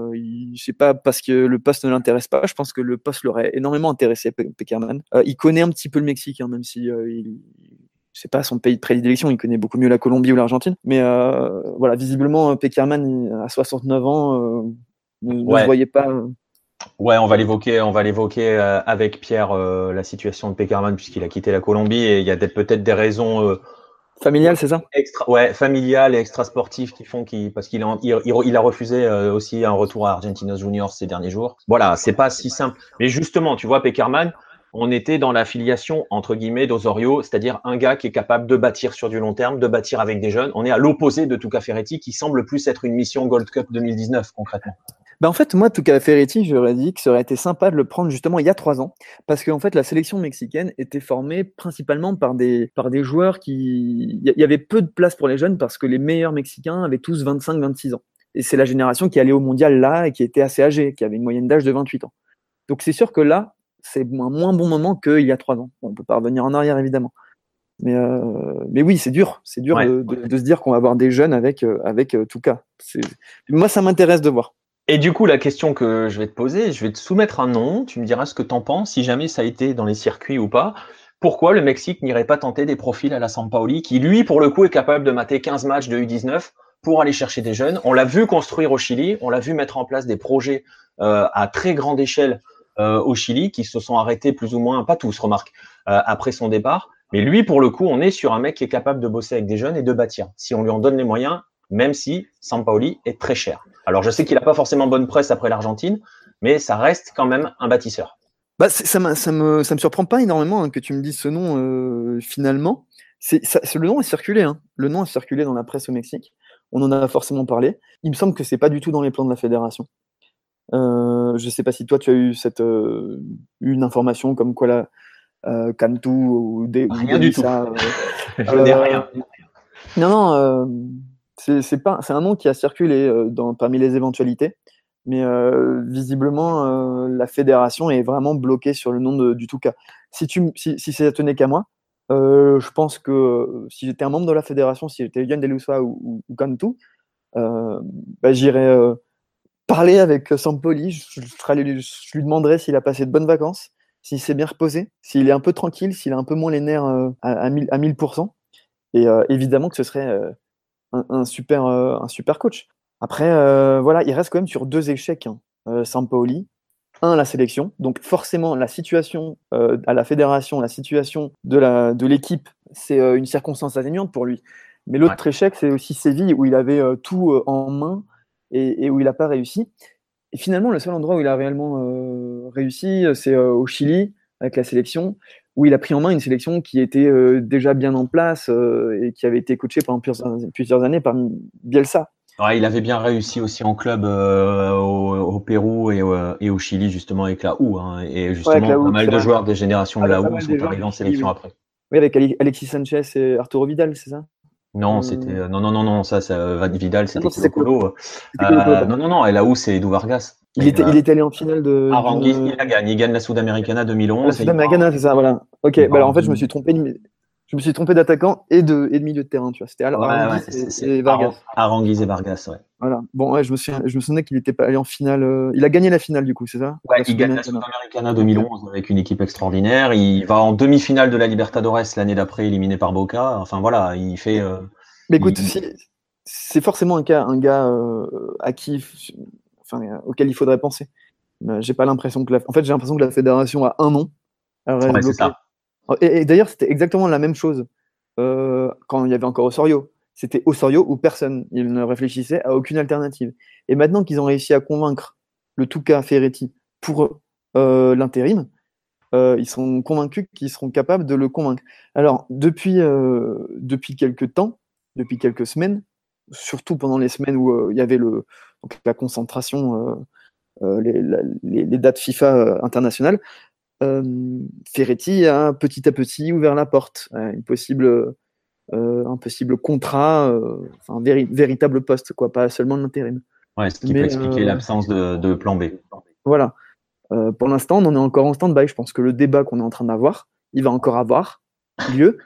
c'est pas parce que le poste ne l'intéresse pas. Je pense que le poste l'aurait énormément intéressé, Peckerman. Euh, il connaît un petit peu le Mexique, hein, même si euh, il, c'est pas son pays de prédilection. Il connaît beaucoup mieux la Colombie ou l'Argentine. Mais euh, voilà, visiblement, Peckerman à 69 ans euh, ne, se voyait pas. Ouais, on va l'évoquer, on va l'évoquer avec Pierre la situation de Peckerman puisqu'il a quitté la Colombie et il y a peut-être des raisons Familial, c'est ça? Extra, Ouais, familial et extra sportif qui font qui parce qu'il a, refusé euh, aussi un retour à Argentinos Juniors ces derniers jours. Voilà, c'est pas si simple. Mais justement, tu vois, Peckerman, on était dans la filiation entre guillemets d'Osorio, c'est-à-dire un gars qui est capable de bâtir sur du long terme, de bâtir avec des jeunes. On est à l'opposé de Tuca Ferretti qui semble plus être une mission Gold Cup 2019 concrètement. Bah en fait, moi, tout cas, Ferretti, j'aurais dit que ça aurait été sympa de le prendre justement il y a trois ans, parce qu'en fait, la sélection mexicaine était formée principalement par des, par des joueurs qui. Il y avait peu de place pour les jeunes parce que les meilleurs Mexicains avaient tous 25-26 ans. Et c'est la génération qui allait au mondial là et qui était assez âgée, qui avait une moyenne d'âge de 28 ans. Donc c'est sûr que là, c'est un moins bon moment qu'il y a trois ans. on peut pas revenir en arrière, évidemment. Mais, euh, mais oui, c'est dur. C'est dur de, de, se dire qu'on va avoir des jeunes avec, euh, avec euh, tout cas. Moi, ça m'intéresse de voir. Et du coup, la question que je vais te poser, je vais te soumettre un nom, tu me diras ce que tu en penses, si jamais ça a été dans les circuits ou pas. Pourquoi le Mexique n'irait pas tenter des profils à la Sampaoli, qui lui, pour le coup, est capable de mater 15 matchs de U19 pour aller chercher des jeunes? On l'a vu construire au Chili, on l'a vu mettre en place des projets euh, à très grande échelle euh, au Chili qui se sont arrêtés plus ou moins, pas tous, remarque, euh, après son départ. Mais lui, pour le coup, on est sur un mec qui est capable de bosser avec des jeunes et de bâtir. Si on lui en donne les moyens, même si Sampaoli est très cher. Alors, je sais qu'il n'a pas forcément bonne presse après l'Argentine, mais ça reste quand même un bâtisseur. Bah, ça, me, ça, me, ça me surprend pas énormément hein, que tu me dises ce nom euh, finalement. C'est, le nom est circulé, hein. le nom est circulé dans la presse au Mexique. On en a forcément parlé. Il me semble que c'est pas du tout dans les plans de la fédération. Euh, je ne sais pas si toi tu as eu cette euh, une information comme quoi la euh, Cantu ou des rien du tout. [laughs] je n'ai rien. Non non, c'est un nom qui a circulé dans, parmi les éventualités, mais visiblement la fédération est vraiment bloquée sur le nom de, du Touka. Si tu si, si ça tenait qu'à moi, je pense que si j'étais un membre de la fédération, si j'étais Yann Deluswa ou, ou, bah, j'irais parler avec Sampoli. Je, lui demanderais s'il a passé de bonnes vacances, s'il s'est bien reposé, s'il est un peu tranquille, s'il a un peu moins les nerfs euh, à, à, 1000, à 1000%. Et euh, évidemment que ce serait euh, un, super, un super coach. Après, voilà, il reste quand même sur deux échecs, hein. Sampoli. Un, la sélection. Donc forcément, la situation à la fédération, la situation de l'équipe, de c'est une circonstance atténuante pour lui. Mais l'autre échec, c'est aussi Séville, où il avait tout en main et, où il n'a pas réussi. Et finalement, le seul endroit où il a réellement euh, réussi, c'est euh, au Chili, avec la sélection, où il a pris en main une sélection qui était euh, déjà bien en place et qui avait été coachée pendant plusieurs, années par Bielsa. il avait bien réussi aussi en club au, Pérou et, au Chili, justement, avec la OU. Hein, et justement, pas mal de joueurs des générations de la OU sont arrivés en sélection après. Oui, avec Alexis Sanchez et Arturo Vidal, c'est ça? Non, c'était euh, non non non non ça ça va Vidal c'était Colo Colo. Euh, non non non et là où c'est Edu Vargas. Il était, il est allé en finale de. Aranguiz, il la gagne. Il gagne la Sudamericana 2011. La Sudamericana, c'est ça, voilà. Ok, bah alors en fait, je me suis trompé je me suis trompé d'attaquant et de, et de milieu de terrain, tu vois. C'était Aranguiz et, Vargas. Aranguiz et Vargas, ouais. Voilà. Bon, ouais, je me, souviens, je me souvenais qu'il était pas allé en finale. Euh, il a gagné la finale, du coup, c'est ça? Ouais, il gagne la Sudamericana 2011 avec une équipe extraordinaire. Il va en demi-finale de la Libertadores l'année d'après, éliminé par Boca. Enfin, voilà, il fait. Mais écoute, c'est forcément un cas, un gars euh, à qui, enfin, auquel il faudrait penser. J'ai pas l'impression que la, en fait, j'ai l'impression que la fédération a un nom. Et, d'ailleurs, c'était exactement la même chose euh, quand il y avait encore Osorio. C'était Osorio ou personne. Ils ne réfléchissaient à aucune alternative. Et maintenant qu'ils ont réussi à convaincre le Touka Ferretti pour euh, l'intérim, ils sont convaincus qu'ils seront capables de le convaincre. Alors, depuis, depuis quelques temps, depuis quelques semaines, surtout pendant les semaines où euh, il y avait le, la concentration, euh, euh, les, dates FIFA internationales, Ferretti a petit à petit ouvert la porte à une possible, un possible contrat, un véritable poste, quoi, pas seulement l'intérim. Ouais, ce qui peut expliquer l'absence de, plan B. Voilà. pour l'instant, on en est encore en stand-by. Je pense que le débat qu'on est en train d'avoir, il va encore avoir lieu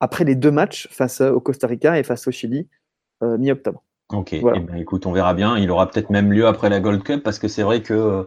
après les deux matchs face au Costa Rica et face au Chili mi-octobre. Ok, eh ben, écoute, on verra bien. Il aura peut-être même lieu après la Gold Cup parce que c'est vrai que euh,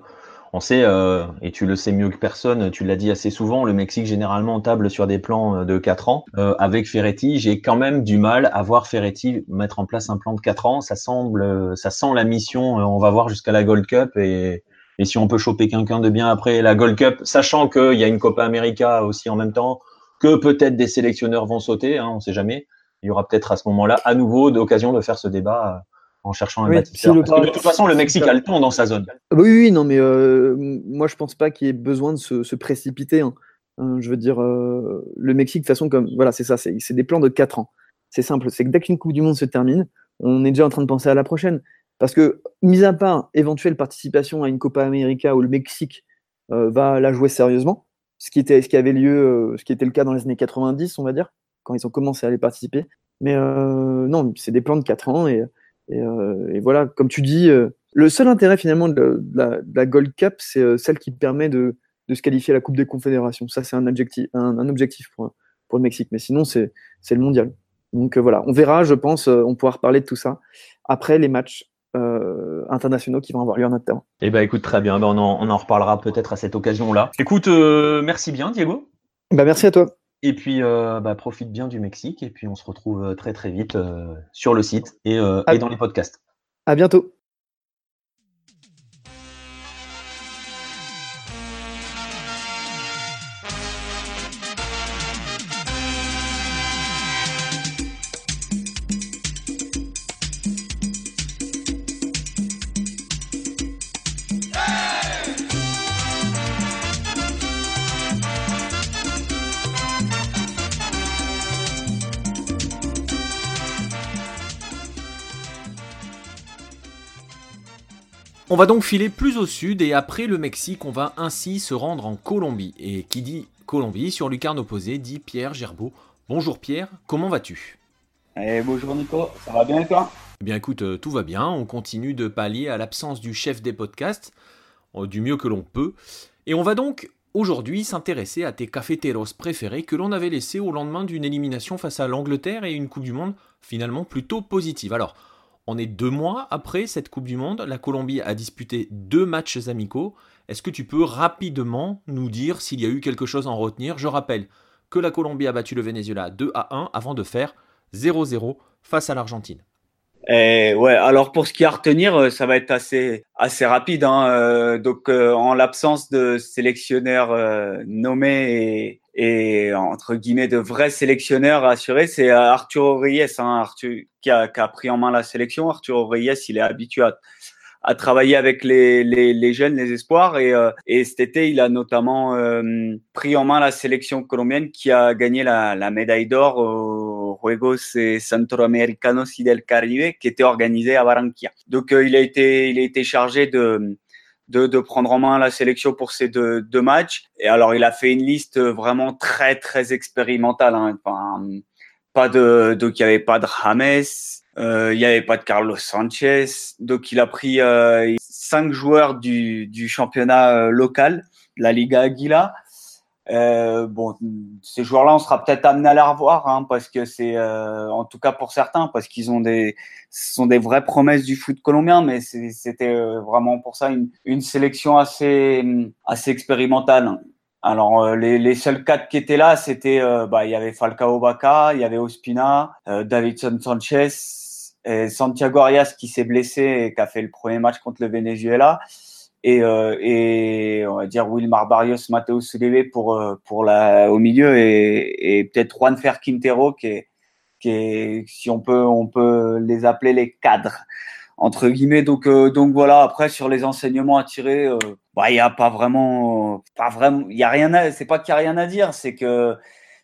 on sait, euh, et tu le sais mieux que personne, tu l'as dit assez souvent, le Mexique généralement table sur des plans de 4 ans. avec Ferretti, j'ai quand même du mal à voir Ferretti mettre en place un plan de 4 ans. Ça semble, ça sent la mission, on va voir jusqu'à la Gold Cup et, et si on peut choper quelqu'un de bien après la Gold Cup, sachant qu'il y a une Copa América aussi en même temps, que peut-être des sélectionneurs vont sauter, hein, on ne sait jamais. Il y aura peut-être à ce moment-là à nouveau d'occasion de faire ce débat euh, en cherchant un bâtisseur. de toute façon, le Mexique a le temps dans sa zone. Ah bah oui, oui, non, mais euh, moi je pense pas qu'il y ait besoin de se, précipiter. Hein. Euh, je veux dire, le Mexique, de toute façon, comme voilà, c'est ça, c'est des plans de 4 ans. C'est simple, c'est que dès qu'une Coupe du Monde se termine, on est déjà en train de penser à la prochaine. Parce que, mis à part éventuelle participation à une Copa América où le Mexique va la jouer sérieusement, ce qui, était, ce qui avait lieu, ce qui était le cas dans les années 90, on va dire, quand ils ont commencé à aller participer. Mais euh, non, c'est des plans de 4 ans et, euh, et, voilà, comme tu dis, le seul intérêt finalement de la, Gold Cup, c'est celle qui permet de, de, se qualifier à la Coupe des Confédérations. Ça, c'est un objectif, un, objectif pour, pour, le Mexique. Mais sinon, c'est le mondial. Donc voilà, on verra, je pense, on pourra reparler de tout ça après les matchs euh, internationaux qui vont avoir lieu en octobre. Eh ben écoute, très bien, ben, on, en, on en reparlera peut-être à cette occasion-là. Écoute, euh, merci bien Diego. Bah, merci à toi. Et puis, bah, profite bien du Mexique. Et puis, on se retrouve très, très vite sur le site et, et dans les podcasts. À bientôt. On va donc filer plus au sud et après le Mexique, on va ainsi se rendre en Colombie. Et qui dit Colombie sur lucarne opposée dit Pierre Gerbeau. Bonjour Pierre, comment vas-tu? Eh, Bonjour Nico, ça va bien et toi? Eh bien écoute, euh, tout va bien, on continue de pallier à l'absence du chef des podcasts, euh, du mieux que l'on peut. Et on va donc aujourd'hui s'intéresser à tes cafeteros préférés que l'on avait laissés au lendemain d'une élimination face à l'Angleterre et une Coupe du Monde finalement plutôt positive. Alors, on est deux mois après cette Coupe du Monde. La Colombie a disputé deux matchs amicaux. Est-ce que tu peux rapidement nous dire s'il y a eu quelque chose à en retenir? Je rappelle que la Colombie a battu le Venezuela 2 à 1 avant de faire 0-0 face à l'Argentine. Eh, ouais, alors pour ce qui est à retenir, euh, ça va être assez assez rapide. Hein. Euh, donc euh, en l'absence de sélectionneurs nommés et, et, entre guillemets de vrais sélectionneurs assurés, c'est Arturo Reyes hein, Arthur, qui, a, qui, a, pris en main la sélection. Arturo Reyes, il est habitué à, à travailler avec les, les, les, jeunes, les espoirs. Et, et cet été, il a notamment pris en main la sélection colombienne qui a gagné la, la médaille d'or au Juegos Centroamericanos y del Caribe qui était organisé à Barranquilla. Donc, il, a été, il a été chargé de de, prendre en main la sélection pour ces deux, matchs. Et alors, il a fait une liste vraiment très, très expérimentale. Hein. Enfin, pas de, donc il n'y avait pas de James, euh, il n'y avait pas de Carlos Sanchez. Donc, il a pris euh, cinq joueurs du, du championnat euh, local, la Liga Aguila. Euh, bon, ces joueurs-là, on sera peut-être amené à les revoir, hein, parce que c'est, euh, en tout cas pour certains, parce qu'ils ont des, ce sont des vraies promesses du foot colombien, mais c'était euh, vraiment pour ça une, une, sélection assez, assez expérimentale. Alors euh, les, les, seuls quatre qui étaient là, c'était, bah, il y avait Falcao Baca, il y avait Ospina, Davidson Sanchez, et Santiago Arias qui s'est blessé et qui a fait le premier match contre le Venezuela et, euh, et on va dire Wilmar Barrios, Mateus Uribe pour euh, pour la au milieu et, peut-être Juan Fer Quintero qui est qui si on peut on peut les appeler les cadres entre guillemets. Donc euh, donc voilà après sur les enseignements à tirer euh, bah il y a pas vraiment pas vraiment il y a rien c'est pas qu'il y a rien à dire c'est que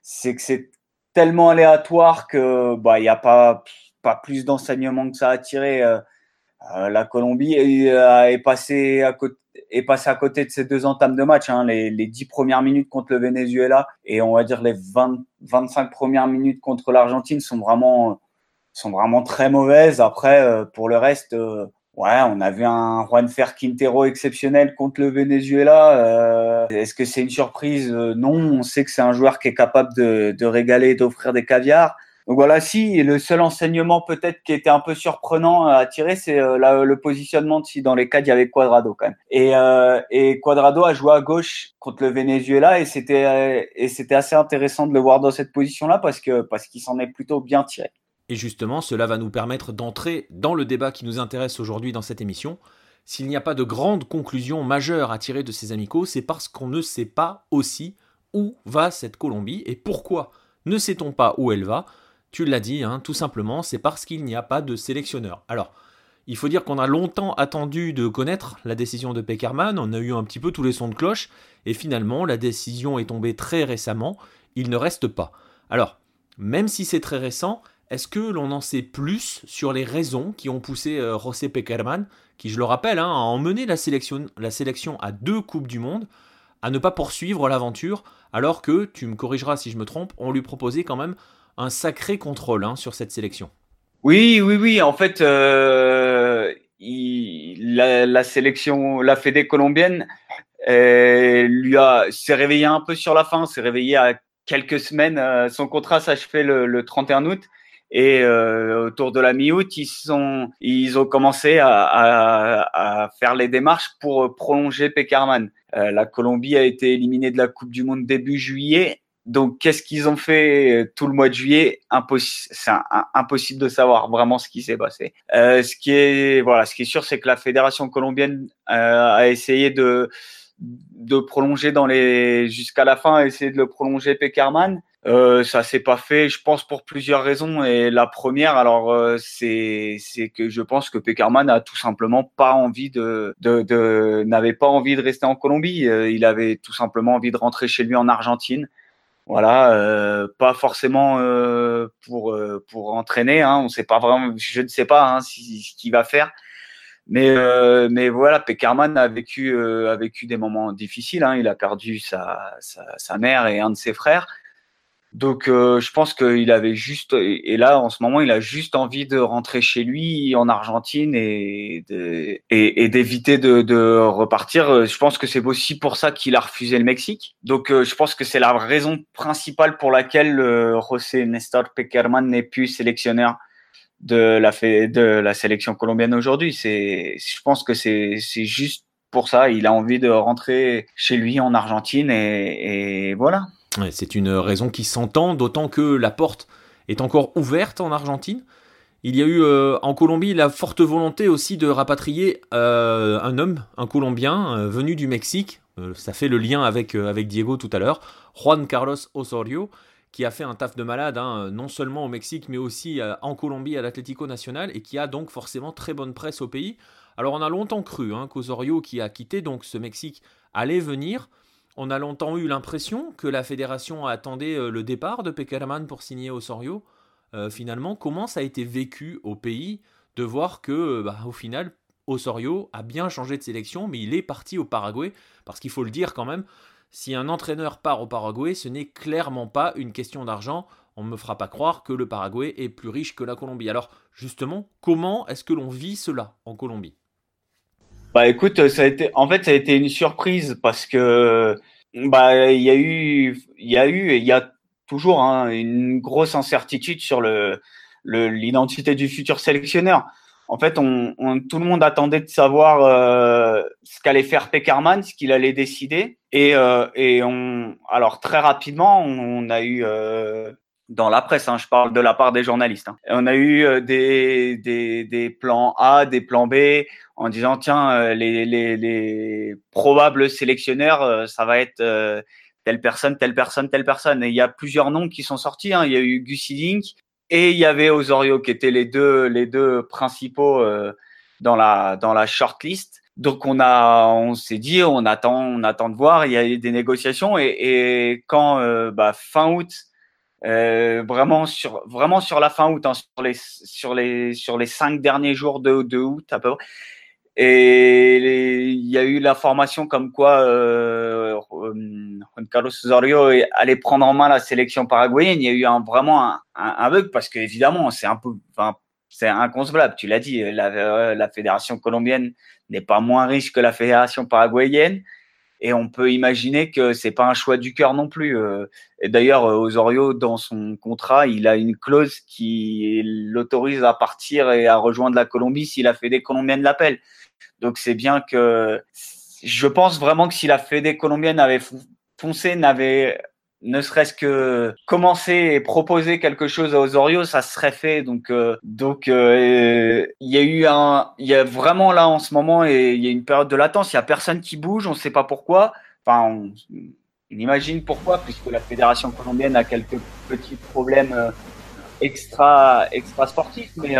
c'est que c'est tellement aléatoire que bah il y a pas pas plus d'enseignements que ça à tirer euh, la Colombie est, euh, est passée à côté de ces deux entames de match, hein, les, les 10 premières minutes contre le Venezuela et on va dire les 20, 25 premières minutes contre l'Argentine sont vraiment, sont vraiment très mauvaises. Après, euh, pour le reste, ouais, on a vu un Juan Fer Quintero exceptionnel contre le Venezuela. Est-ce que c'est une surprise? Non, on sait que c'est un joueur qui est capable de, de régaler, d'offrir des caviars. Donc voilà, si le seul enseignement peut-être qui était un peu surprenant à tirer, c'est euh, le positionnement si dans les cas il y avait Quadrado quand même. Et, euh, Quadrado a joué à gauche contre le Venezuela et c'était et c'était assez intéressant de le voir dans cette position-là parce parce qu'il s'en est plutôt bien tiré. Et justement, cela va nous permettre d'entrer dans le débat qui nous intéresse aujourd'hui dans cette émission. S'il n'y a pas de grande conclusion majeure à tirer de ces amicaux, c'est parce qu'on ne sait pas aussi où va cette Colombie et pourquoi ne sait-on pas où elle va tu l'as dit, hein, tout simplement, c'est parce qu'il n'y a pas de sélectionneur. Alors, il faut dire qu'on a longtemps attendu de connaître la décision de Peckerman, on a eu un petit peu tous les sons de cloche, et finalement, la décision est tombée très récemment, il ne reste pas. Alors, même si c'est très récent, est-ce que l'on en sait plus sur les raisons qui ont poussé euh, José Peckerman, qui, je le rappelle, hein, a emmené la sélection, la sélection à deux Coupes du Monde, à ne pas poursuivre l'aventure, alors que, tu me corrigeras si je me trompe, on lui proposait quand même un sacré contrôle hein, sur cette sélection. Oui, oui, oui. En fait, euh, la, sélection, la Fédé colombienne, euh, lui a s'est réveillé un peu sur la fin. S'est réveillé à quelques semaines. Euh, son contrat s'achevait le, le 31 août. Et autour de la mi-août, ils ont commencé à, à, faire les démarches pour prolonger Peckerman. la Colombie a été éliminée de la Coupe du Monde début juillet donc, qu'est-ce qu'ils ont fait tout le mois de juillet? C'est impossible de savoir vraiment ce qui s'est passé. ce qui est voilà, ce qui est sûr, c'est que la fédération colombienne a essayé de de prolonger dans les jusqu'à la fin, essayer de le prolonger Peckerman. Euh, ça s'est pas fait, je pense pour plusieurs raisons. Et la première, alors euh, c'est c'est que je pense que Peckerman a tout simplement pas envie de de, de n'avait pas envie de rester en Colombie. Euh, il avait tout simplement envie de rentrer chez lui en Argentine. Voilà, euh, pas forcément euh, pour pour entraîner. Hein, on sait pas vraiment, je ne sais pas hein, si, ce qu'il va faire. Mais, euh, mais voilà, Peckerman a vécu, euh, a vécu des moments difficiles. Hein. Il a perdu sa, sa, sa, mère et un de ses frères. Donc, euh, je pense qu'il avait juste, et là, en ce moment, il a juste envie de rentrer chez lui en Argentine et, de, et, d'éviter de, de, repartir. Je pense que c'est aussi pour ça qu'il a refusé le Mexique. Donc, euh, je pense que c'est la raison principale pour laquelle euh, José Nestor Peckerman n'est plus sélectionneur de la, de la sélection colombienne aujourd'hui. C'est, je pense que c'est, c'est juste pour ça. Il a envie de rentrer chez lui en Argentine et, et voilà. C'est une raison qui s'entend, d'autant que la porte est encore ouverte en Argentine. Il y a eu euh, en Colombie la forte volonté aussi de rapatrier euh, un homme, un Colombien, euh, venu du Mexique. ça fait le lien avec, avec Diego tout à l'heure, Juan Carlos Osorio, qui a fait un taf de malade, hein, non seulement au Mexique, mais aussi euh, en Colombie à l'Atlético Nacional, et qui a donc forcément très bonne presse au pays. Alors on a longtemps cru hein, qu'Osorio, qui a quitté donc ce Mexique, allait venir. On a longtemps eu l'impression que la fédération attendait euh, le départ de Peckerman pour signer Osorio. Euh, finalement, comment ça a été vécu au pays de voir que, bah, au final, Osorio a bien changé de sélection, mais il est parti au Paraguay, parce qu'il faut le dire quand même, si un entraîneur part au Paraguay, ce n'est clairement pas une question d'argent. On ne me fera pas croire que le Paraguay est plus riche que la Colombie. Alors justement, comment est-ce que l'on vit cela en Colombie? Bah écoute, ça a été, en fait, ça a été une surprise parce que bah il y a eu, il y a eu, et il y a toujours hein, une grosse incertitude sur le l'identité du futur sélectionneur en fait, on, tout le monde attendait de savoir euh, ce qu'allait faire Peckerman, ce qu'il allait décider. Et, euh, et on, alors très rapidement, on, a eu euh, dans la presse, hein, je parle de la part des journalistes, hein, on a eu euh, des, des, des, plans A, des plans B, en disant tiens, euh, les, les, les probables sélectionneurs, euh, ça va être telle personne, telle personne, telle personne. Et il y a plusieurs noms qui sont sortis. Hein. Il y a eu Gus Link, et il y avait Osorio qui étaient les deux, les deux principaux euh, dans la, dans la shortlist. Donc on a, on s'est dit, on attend, on attend de voir. Il y a eu des négociations et, et quand euh, bah, fin août, euh, vraiment sur, vraiment sur la fin août, hein, sur les, sur les, sur les cinq derniers jours de, de août à peu près, et il y a eu l'information comme quoi euh, Juan Carlos Osorio allait prendre en main la sélection paraguayenne. Il y a eu un, vraiment un, bug parce qu'évidemment, c'est un peu, c'est inconcevable. Tu l'as dit, la, la, fédération colombienne n'est pas moins riche que la fédération paraguayenne. Et on peut imaginer que c'est pas un choix du cœur non plus. Euh. Et d'ailleurs, Osorio, dans son contrat, il a une clause qui l'autorise à partir et à rejoindre la Colombie si la Fédé colombienne l'appelle. Donc c'est bien que je pense vraiment que si la Fédé colombienne avait foncé, n'avait ne serait-ce que commencer et proposer quelque chose à Osorio, ça serait fait. Donc, euh, donc, euh, il y a eu un, il y a vraiment là en ce moment et il y a une période de latence. Il y a personne qui bouge, on ne sait pas pourquoi. Enfin, on, imagine pourquoi, puisque la fédération colombienne a quelques petits problèmes euh, extra, extra sportifs, mais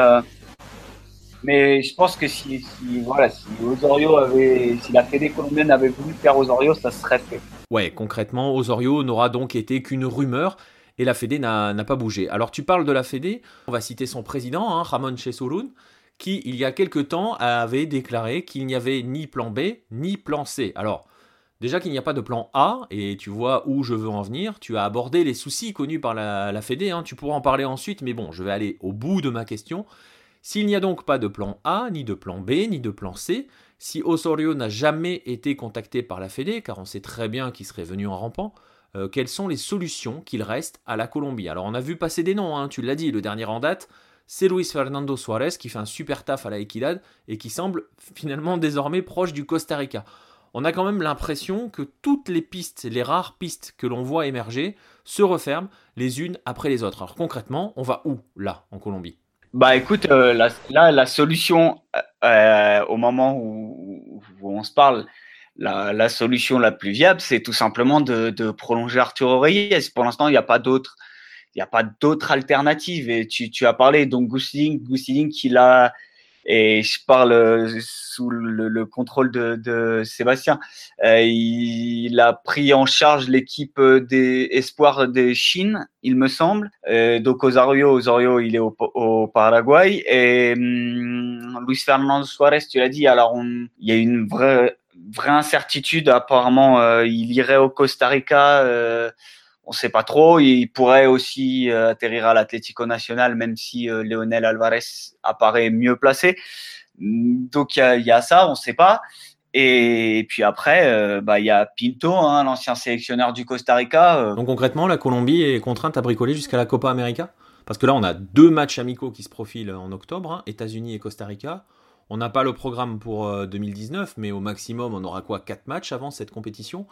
mais je pense que si, voilà, si Osorio avait, si la Fédé colombienne avait voulu faire Osorio, ça serait fait. Ouais, concrètement, Osorio n'aura donc été qu'une rumeur et la Fédé n'a pas bougé. Alors tu parles de la Fédé, on va citer son président, hein, Ramon Chesurun, qui il y a quelque temps avait déclaré qu'il n'y avait ni plan B ni plan C. Alors déjà qu'il n'y a pas de plan A, et tu vois où je veux en venir, tu as abordé les soucis connus par la, la Fédé, hein, tu pourras en parler ensuite, mais bon, je vais aller au bout de ma question. S'il n'y a donc pas de plan A, ni de plan B, ni de plan C, si Osorio n'a jamais été contacté par la Fédé, car on sait très bien qu'il serait venu en rampant, euh, quelles sont les solutions qu'il reste à la Colombie? Alors on a vu passer des noms, hein, tu l'as dit, le dernier en date, c'est Luis Fernando Suarez qui fait un super taf à la Equidad et qui semble [laughs] finalement désormais proche du Costa Rica. on a quand même l'impression que toutes les pistes, les rares pistes que l'on voit émerger, se referment les unes après les autres. Alors concrètement, on va où là en Colombie? Bah écoute, euh, là la solution euh, euh, au moment où, on se parle, la, solution la plus viable, c'est tout simplement de, prolonger Arthur Reyes. Pour l'instant, il n'y a pas d'autre. Il n'y a pas d'autre alternative. Et tu, tu as parlé, donc Gousling, Gousling qui l'a, et je parle euh, sous le, contrôle de, Sébastien. Euh, il, a pris en charge l'équipe des espoirs des Chine, il me semble. Euh, donc Osorio, Osorio, il est au, Paraguay. Et hum, Luis Fernando Suarez, tu l'as dit. Alors il y a une vraie incertitude. Apparemment, il irait au Costa Rica on ne sait pas trop. Il pourrait aussi euh, atterrir à l'Atlético Nacional, même si euh, Lionel Alvarez apparaît mieux placé. Donc il y, a ça, on ne sait pas. Et puis après, euh, bah, il y a Pinto, hein, l'ancien sélectionneur du Costa Rica. Donc concrètement, la Colombie est contrainte à bricoler jusqu'à la Copa América? Parce que là, on a deux matchs amicaux qui se profilent en octobre, hein, États-Unis et Costa Rica. On n'a pas le programme pour 2019, mais au maximum, on aura quoi? Quatre matchs avant cette compétition?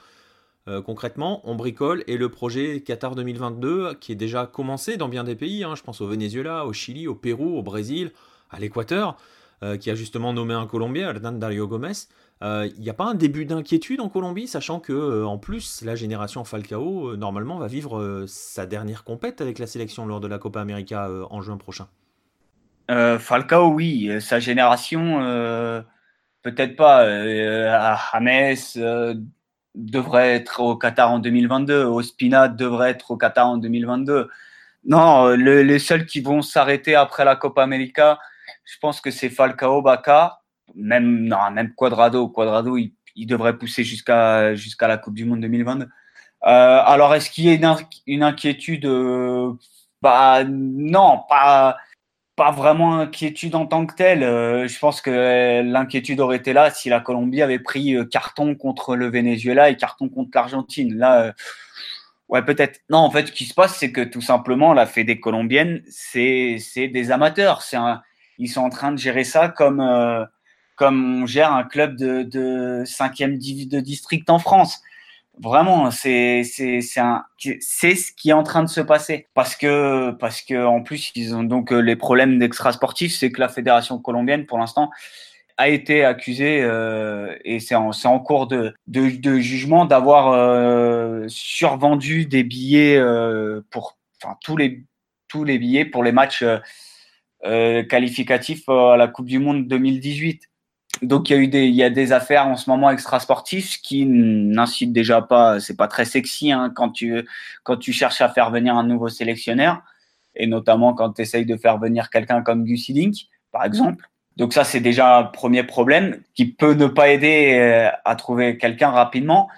Euh, concrètement, on bricole et le projet Qatar 2022 qui est déjà commencé dans bien des pays, hein, je pense au Venezuela, au Chili, au Pérou, au Brésil, à l'Équateur, euh, qui a justement nommé un Colombien, Hernan Dario Gomez. Il euh, n'y a pas un début d'inquiétude en Colombie, sachant que en plus la génération Falcao normalement va vivre sa dernière compète avec la sélection lors de la Copa América en juin prochain. Falcao, oui, sa génération, peut-être pas. James devrait être au Qatar en 2022. Ospina devrait être au Qatar en 2022. Non, les seuls qui vont s'arrêter après la Copa América, je pense que c'est Falcao, Baca, même, non, même Quadrado. Quadrado, il, devrait pousser jusqu'à jusqu'à la Coupe du Monde 2022. Euh, alors, est-ce qu'il y a une, une inquiétude euh, Bah non, pas pas vraiment inquiétude en tant que telle. Euh, je pense que l'inquiétude aurait été là si la Colombie avait pris euh, carton contre le Venezuela et carton contre l'Argentine. Là, euh, ouais, peut-être. Non, en fait, ce qui se passe, c'est que tout simplement, la Fédé colombienne, c'est des amateurs. C'est ils sont en train de gérer ça comme, comme on gère un club de, de 5e de district en France. Vraiment, c'est c'est c'est ce qui est en train de se passer parce que parce que en plus ils ont donc euh, les problèmes d'extra sportifs, c'est que la fédération colombienne pour l'instant a été accusée euh, et c'est en, en cours de, de, de jugement d'avoir euh, survendu des billets euh, pour enfin tous les tous les billets pour les matchs euh, qualificatifs à la Coupe du Monde 2018. Donc il y a eu des, il y a des affaires en ce moment extrasportives qui n'incitent déjà pas, c'est pas très sexy hein, quand tu quand tu cherches à faire venir un nouveau sélectionneur et notamment quand tu essayes de faire venir quelqu'un comme Gus Link, par exemple. Donc ça c'est déjà un premier problème qui peut ne pas aider euh, à trouver quelqu'un rapidement.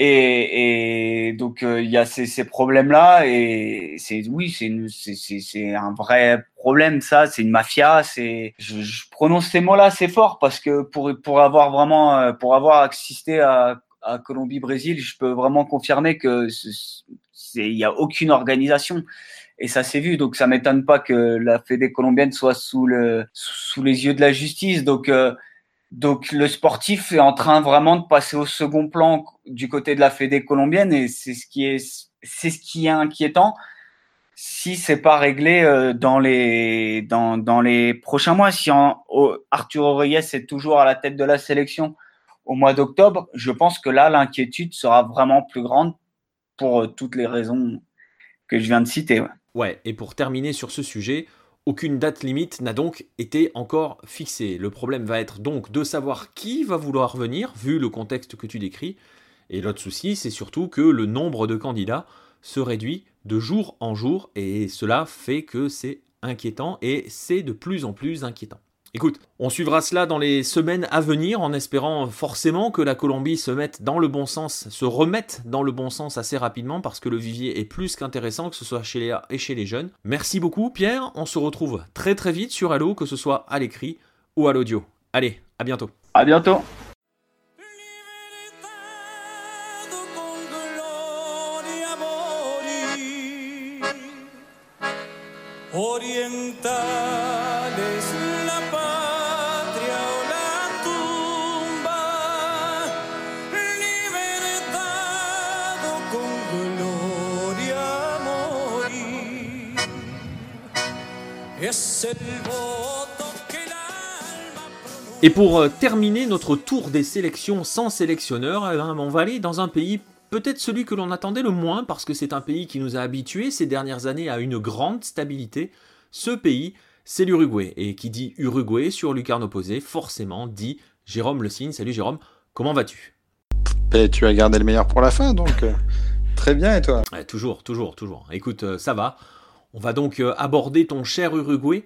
Et, et, donc euh, il y a ces, ces problèmes-là et c'est oui c'est un vrai problème ça. C'est une mafia c'est je, je, prononce ces mots-là c'est fort parce que pour pour avoir vraiment euh, pour avoir assisté à, à Colombie Brésil je peux vraiment confirmer que il y a aucune organisation. Et ça s'est vu. Donc ça m'étonne pas que la Fédé colombienne soit sous le sous les yeux de la justice. Donc euh, donc le sportif est en train vraiment de passer au second plan du côté de la Fédé colombienne et c'est ce qui est c'est ce qui est inquiétant si c'est pas réglé euh, dans les dans, dans les prochains mois. Si en, Arturo Reyes est toujours à la tête de la sélection au mois d'octobre, je pense que là l'inquiétude sera vraiment plus grande pour euh, toutes les raisons que je viens de citer. Ouais, et pour terminer sur ce sujet, aucune date limite n'a donc été encore fixée. Le problème va être donc de savoir qui va vouloir venir, vu le contexte que tu décris. Et l'autre souci, c'est surtout que le nombre de candidats se réduit de jour en jour, et cela fait que c'est inquiétant, et c'est de plus en plus inquiétant. Écoute, on suivra cela dans les semaines à venir en espérant forcément que la Colombie se mette dans le bon sens, se remette dans le bon sens assez rapidement parce que le vivier est plus qu'intéressant que ce soit chez les A et chez les jeunes. Merci beaucoup Pierre, on se retrouve très très vite sur Allo, que ce soit à l'écrit ou à l'audio. Allez, à bientôt. À bientôt. Et pour euh, terminer notre tour des sélections sans sélectionneur, eh ben, on va aller dans un pays peut-être celui que l'on attendait le moins parce que c'est un pays qui nous a habitués ces dernières années à une grande stabilité. Ce pays, c'est l'Uruguay. Et qui dit Uruguay sur lucarne opposée, forcément dit Jérôme Le Signe. Salut Jérôme, comment vas-tu? Ben, Tu as gardé le meilleur pour la fin, donc euh, très bien et toi? Toujours, toujours, toujours. Écoute, euh, ça va. On va donc euh, aborder ton cher Uruguay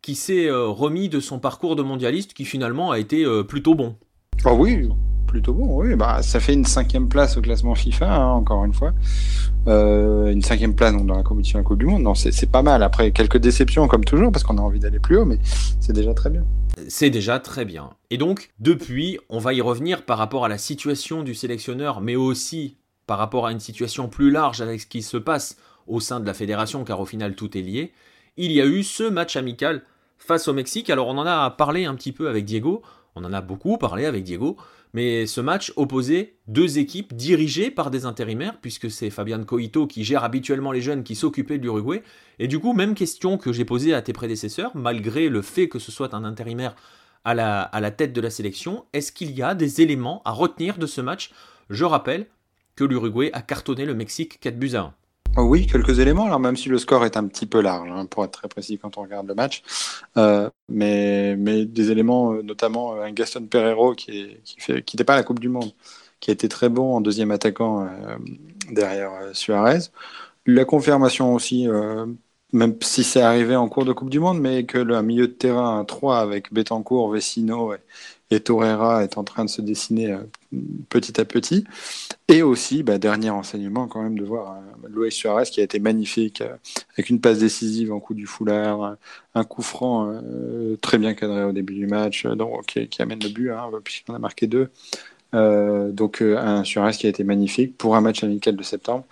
qui s'est remis de son parcours de mondialiste qui finalement a été plutôt bon. Oh oui, plutôt bon, oui. Bah, ça fait une cinquième place au classement FIFA, hein, encore une fois. Euh, une cinquième place dans la compétition à la Coupe du Monde. Non, c'est pas mal. Après, quelques déceptions, comme toujours, parce qu'on a envie d'aller plus haut, mais c'est déjà très bien. C'est déjà très bien. Et donc, depuis, on va y revenir par rapport à la situation du sélectionneur, mais aussi par rapport à une situation plus large avec ce qui se passe au sein de la fédération, car au final, tout est lié. Il y a eu ce match amical face au Mexique. Alors, on en a parlé un petit peu avec Diego. On en a beaucoup parlé avec Diego. Mais ce match opposait deux équipes dirigées par des intérimaires, puisque c'est Fabian Coito qui gère habituellement les jeunes qui s'occupaient de l'Uruguay. Et du coup, même question que j'ai posée à tes prédécesseurs, malgré le fait que ce soit un intérimaire à la, à la tête de la sélection, est-ce qu'il y a des éléments à retenir de ce match? Je rappelle que l'Uruguay a cartonné le Mexique 4 buts à 1. Oui, quelques éléments, alors même si le score est un petit peu large, hein, pour être très précis quand on regarde le match. Euh, mais, mais des éléments, euh, notamment euh, un Gaston Pereiro qui n'était qui pas à la Coupe du Monde, qui a été très bon en deuxième attaquant derrière Suarez. La confirmation aussi, même si c'est arrivé en cours de Coupe du Monde, mais que le milieu de terrain à 3 avec Betancourt, Vecino et, et Torreira est en train de se dessiner euh, petit à petit. Et aussi, bah, dernier enseignement quand même de voir euh, Luis Suarez qui a été magnifique euh, avec une passe décisive en coup du foulard, un coup franc très bien cadré au début du match, qui, amène le but, hein, puisqu'on a marqué deux. donc un Suarez qui a été magnifique pour un match amical de septembre.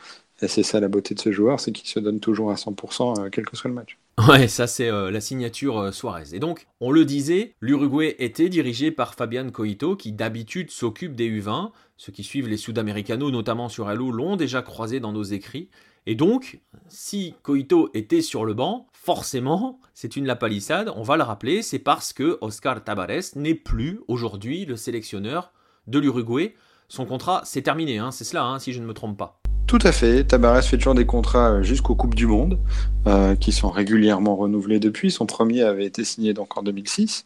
Et c'est ça la beauté de ce joueur, c'est qu'il se donne toujours à 100%, quel que soit le match. Ouais, ça c'est euh, la signature euh, Suarez. Et donc, on le disait, l'Uruguay était dirigé par Fabian Coito, qui d'habitude s'occupe des U20. Ceux qui suivent les Sud-Américanos, notamment sur Halo, l'ont déjà croisé dans nos écrits. Et donc, si Coito était sur le banc, forcément, c'est une lapalissade, on va le rappeler, c'est parce que Oscar Tabares n'est plus aujourd'hui le sélectionneur de l'Uruguay. Son contrat, c'est terminé, hein, c'est cela, hein, si je ne me trompe pas. Tout à fait. Tabarès fait toujours des contrats euh, jusqu'aux Coupes du Monde, euh, qui sont régulièrement renouvelés depuis. Son premier avait été signé donc en 2006.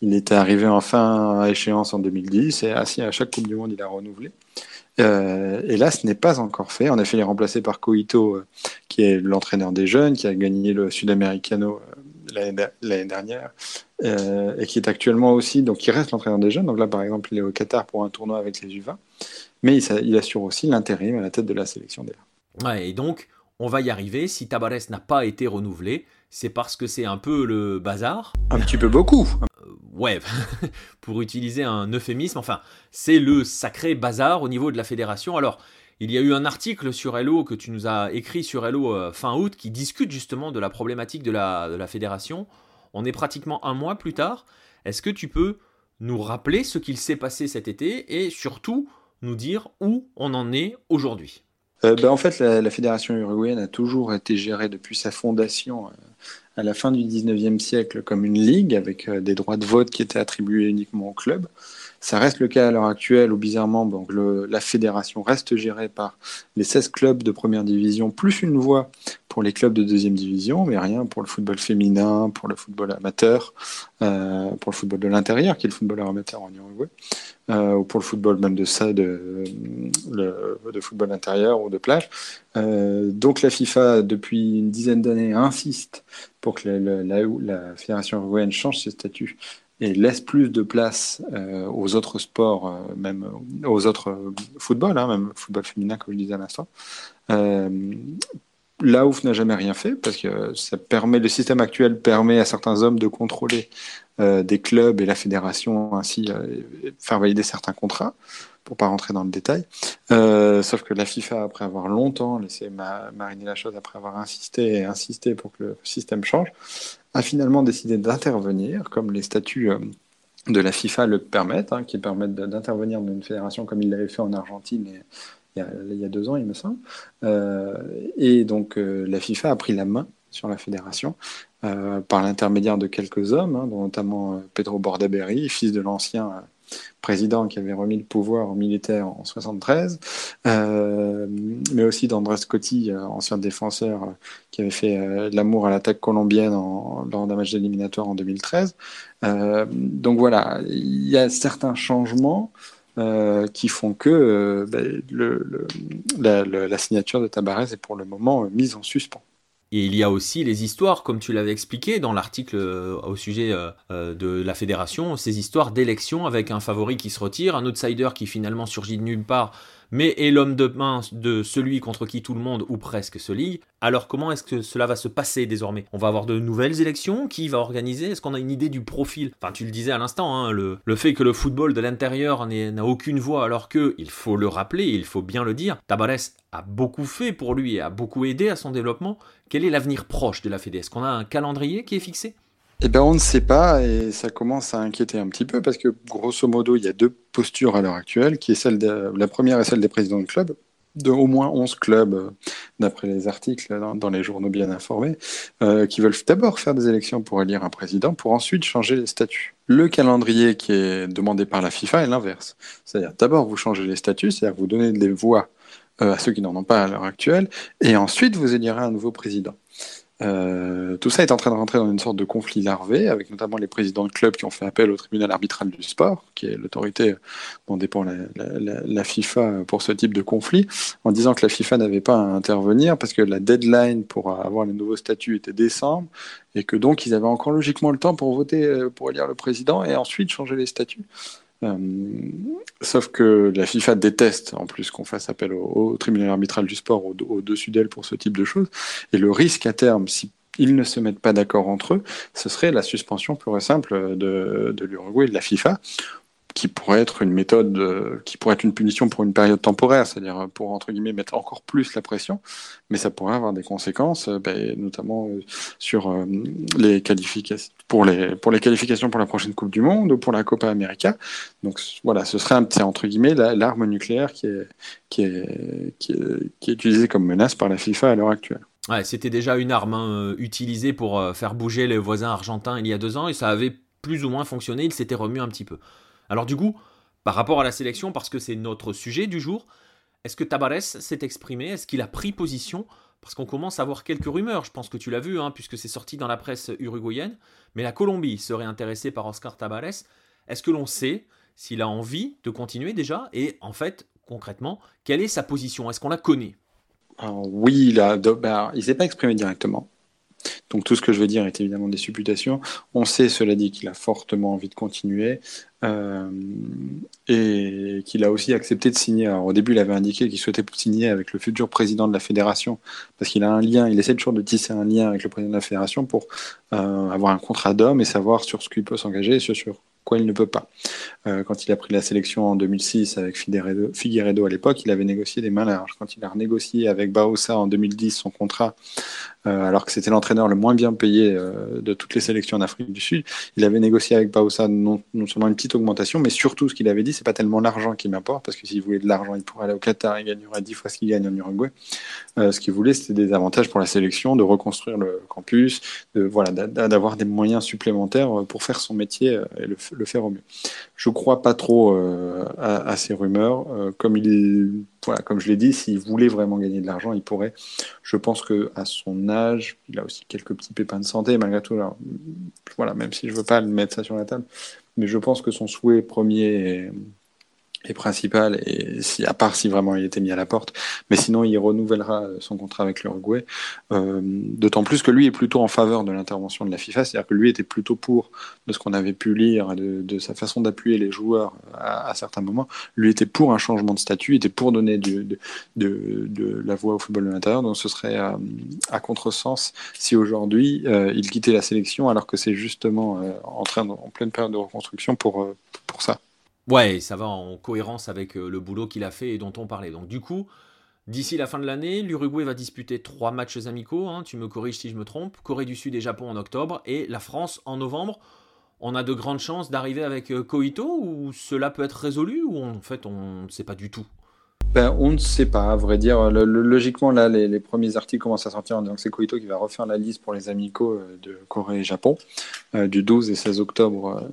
Il était arrivé enfin à échéance en 2010 et à chaque Coupe du Monde, il a renouvelé. Euh, et là, ce n'est pas encore fait. En effet, il est remplacé par Coito, qui est l'entraîneur des jeunes, qui a gagné le Sudamericano l'année dernière, et qui est actuellement aussi, donc qui reste l'entraîneur des jeunes. Donc là, par exemple, il est au Qatar pour un tournoi avec les U20 mais il, assure aussi l'intérim à la tête de la sélection d'air. Ouais, et donc, on va y arriver. Si Tabarès n'a pas été renouvelé, c'est parce que c'est un peu le bazar. Un petit peu beaucoup. Euh, ouais, [laughs] pour utiliser un euphémisme, enfin, c'est le sacré bazar au niveau de la fédération. Alors, il y a eu un article sur Hello que tu nous as écrit sur Hello euh, fin août qui discute justement de la problématique de la, de la fédération. On est pratiquement un mois plus tard. Est-ce que tu peux nous rappeler ce qu'il s'est passé cet été et surtout nous dire où on en est aujourd'hui euh, ben, En fait, la, fédération uruguayenne a toujours été gérée depuis sa fondation euh, à la fin du 19e siècle comme une ligue avec euh, des droits de vote qui étaient attribués uniquement au club. Ça reste le cas à l'heure actuelle où bizarrement donc la fédération reste gérée par les 16 clubs de première division plus une voix pour les clubs de deuxième division, mais rien pour le football féminin, pour le football amateur, euh, pour le football de l'intérieur qui est le football amateur en Uruguay, euh, ou pour le football même de ça, de, le, de football intérieur ou de plage. Euh, donc la FIFA depuis une dizaine d'années insiste pour que la, la, la fédération uruguayenne change ses statuts et laisse plus de place euh, aux autres sports, euh, même aux autres euh, footballs, hein, même football féminin, comme je disais à l'instant. là, Ouf n'a jamais rien fait parce que ça permet, le système actuel permet à certains hommes de contrôler des clubs et la fédération ainsi faire valider certains contrats pour pas rentrer dans le détail. sauf que la FIFA, après avoir longtemps laissé mariner la chose, après avoir insisté et insisté pour que le système change, a finalement décidé d'intervenir, comme les statuts euh, de la FIFA le permettent, hein, qui permettent d'intervenir dans une fédération comme il l'avait fait en Argentine il, y a, deux ans, il me semble. Euh, et donc euh, la FIFA a pris la main sur la fédération, par l'intermédiaire de quelques hommes, hein, dont notamment Pedro Bordaberry, fils de l'ancien président qui avait remis le pouvoir aux militaires en 73, euh, mais aussi d'André Scotti, euh, ancien défenseur euh, qui avait fait l'amour à l'attaque colombienne lors d'un match d'éliminatoire en 2013. donc voilà, il y a certains changements qui font que ben, la, signature de Tabarez est pour le moment mise en suspens. Et il y a aussi les histoires, comme tu l'avais expliqué dans l'article euh, au sujet euh, euh, de la fédération, ces histoires d'élections avec un favori qui se retire, un outsider qui finalement surgit de nulle part mais est l'homme de main de celui contre qui tout le monde ou presque se ligue. Alors comment est-ce que cela va se passer désormais? On va avoir de nouvelles élections? Qui va organiser? Est-ce qu'on a une idée du profil? Enfin, tu le disais à l'instant, hein, le, fait que le football de l'intérieur n'a aucune voix, alors que, il faut le rappeler, il faut bien le dire, Tabarès a beaucoup fait pour lui et a beaucoup aidé à son développement. Quel est l'avenir proche de la Fédé? Est-ce qu'on a un calendrier qui est fixé? Eh bien, on ne sait pas et ça commence à inquiéter un petit peu parce que, grosso modo, il y a deux postures à l'heure actuelle, qui est celle de, la première est celle des présidents de clubs, de au moins 11 clubs, euh, d'après les articles dans, les journaux bien informés, euh, qui veulent d'abord faire des élections pour élire un président, pour ensuite changer les statuts. Le calendrier qui est demandé par la FIFA est l'inverse. C'est-à-dire, d'abord, vous changez les statuts, c'est-à-dire vous donnez des voix euh, à ceux qui n'en ont pas à l'heure actuelle, et ensuite vous élirez un nouveau président. Euh, tout ça est en train de rentrer dans une sorte de conflit larvé, avec notamment les présidents de clubs qui ont fait appel au tribunal arbitral du sport, qui est l'autorité dont dépend la, FIFA pour ce type de conflit, en disant que la FIFA n'avait pas à intervenir parce que la deadline pour avoir les nouveaux statuts était décembre, et que donc ils avaient encore logiquement le temps pour voter, euh, pour élire le président et ensuite changer les statuts. Euh, sauf que la FIFA déteste en plus qu'on fasse appel au, tribunal arbitral du sport au-dessus d'elle pour ce type de choses. Et le risque à terme, si ils ne se mettent pas d'accord entre eux, ce serait la suspension pure et simple de l'Uruguay et de la FIFA qui pourrait être une méthode, euh, qui pourrait être une punition pour une période temporaire, c'est-à-dire pour entre guillemets mettre encore plus la pression, mais ça pourrait avoir des conséquences, euh, ben, notamment euh, sur les qualifications pour les pour les qualifications pour la prochaine Coupe du Monde ou pour la Copa América. Donc voilà, ce serait entre guillemets l'arme nucléaire qui est qui est, qui est utilisée comme menace par la FIFA à l'heure actuelle. C'était déjà une arme hein, utilisée pour faire bouger les voisins argentins il y a deux ans et ça avait plus ou moins fonctionné. Il s'était remué un petit peu. Alors du coup, par rapport à la sélection, parce que c'est notre sujet du jour, est-ce que Tabares s'est exprimé? Est-ce qu'il a pris position? Parce qu'on commence à avoir quelques rumeurs, je pense que tu l'as vu, hein, puisque c'est sorti dans la presse uruguayenne, mais la Colombie serait intéressée par Oscar Tabares. Est-ce que l'on sait s'il a envie de continuer déjà? Et en fait, concrètement, quelle est sa position? Est-ce qu'on la connaît? Oui, il ne ben, s'est pas exprimé directement. Donc tout ce que je veux dire est évidemment des supputations. On sait, cela dit, qu'il a fortement envie de continuer et qu'il a aussi accepté de signer. Alors, au début, il avait indiqué qu'il souhaitait signer avec le futur président de la fédération parce qu'il a un lien, il essaie toujours de tisser un lien avec le président de la fédération pour euh, avoir un contrat d'homme et savoir sur ce qu'il peut s'engager et sur quoi il ne peut pas. Euh, quand il a pris la sélection en 2006 avec Figueredo, à l'époque, il avait négocié des mains larges. Quand il a renégocié avec Baossa en 2010 son contrat, euh, alors que c'était l'entraîneur le moins bien payé euh, de toutes les sélections en Afrique du Sud, il avait négocié avec Baossa non, seulement une petite augmentation, mais surtout ce qu'il avait dit, c'est pas tellement l'argent qui m'importe, parce que s'il voulait de l'argent, il pourrait aller au Qatar, il gagnerait 10 fois ce qu'il gagne en Uruguay. ce qu'il voulait, c'était des avantages pour la sélection, de reconstruire le campus, de voilà, d'avoir des moyens supplémentaires pour faire son métier et le, faire au mieux. Je crois pas trop euh, à, ces rumeurs. Euh, comme il voilà, comme je l'ai dit, s'il voulait vraiment gagner de l'argent, il pourrait. Je pense que à son âge, il a aussi quelques petits pépins de santé malgré tout. voilà, même si je veux pas le mettre ça sur la table, mais je pense que son souhait premier et principal, et si, à part si vraiment il était mis à la porte, mais sinon il renouvellera son contrat avec l'Uruguay, euh, d'autant plus que lui est plutôt en faveur de l'intervention de la FIFA, c'est-à-dire que lui était plutôt pour, de ce qu'on avait pu lire, de, de sa façon d'appuyer les joueurs à, certains moments, lui était pour un changement de statut, était pour donner de, de, de la voix au football de l'intérieur, donc ce serait à, à contresens si aujourd'hui euh, il quittait la sélection alors que c'est justement euh, en, train en pleine période de reconstruction pour, euh, pour ça. Ouais, ça va en cohérence avec euh, le boulot qu'il a fait et dont on parlait. Donc du coup, d'ici la fin de l'année, l'Uruguay va disputer trois matchs amicaux, hein, tu me corriges si je me trompe, Corée du Sud et Japon en octobre, et la France en novembre. On a de grandes chances d'arriver avec euh, Koito, ou cela peut être résolu, ou en fait on ne sait pas du tout? Ben, on ne sait pas, à vrai dire. logiquement, là, les, premiers articles commencent à sortir en disant que c'est Koito qui va refaire la liste pour les amicaux euh, de Corée et Japon du 12 et 16 octobre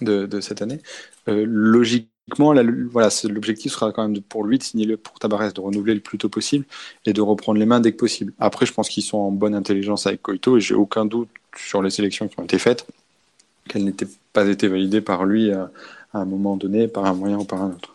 de, cette année. logiquement, voilà, l'objectif sera quand même pour lui de signer le, pour Tabarès, de renouveler le plus tôt possible et de reprendre les mains dès que possible. Après, je pense qu'ils sont en bonne intelligence avec Koito et j'ai aucun doute sur les sélections qui ont été faites qu'elles n'étaient pas été validées par lui à un moment donné, par un moyen ou par un autre.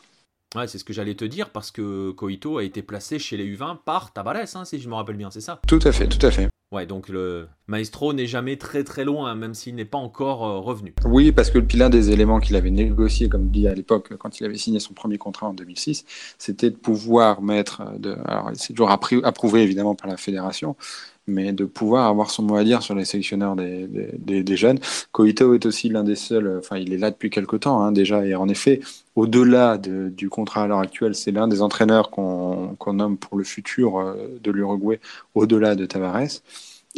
Ouais, c'est ce que j'allais te dire parce que Koito a été placé chez les U20 par Tabarès, hein, si je me rappelle bien, c'est ça? Tout à fait, tout à fait. Ouais, donc le maestro n'est jamais très très loin, même s'il n'est pas encore euh, revenu. Oui, parce que l'un des éléments qu'il avait négocié, comme dit à l'époque, quand il avait signé son premier contrat en 2006, c'était de pouvoir mettre, de, alors c'est toujours approuvé évidemment par la fédération, mais de pouvoir avoir son mot à dire sur les sélectionneurs des, jeunes. Koito est aussi l'un des seuls, enfin il est là depuis quelque temps hein, déjà, et en effet, au-delà de, du contrat à l'heure actuelle, c'est l'un des entraîneurs qu'on nomme pour le futur euh, de l'Uruguay, au-delà de Tavares.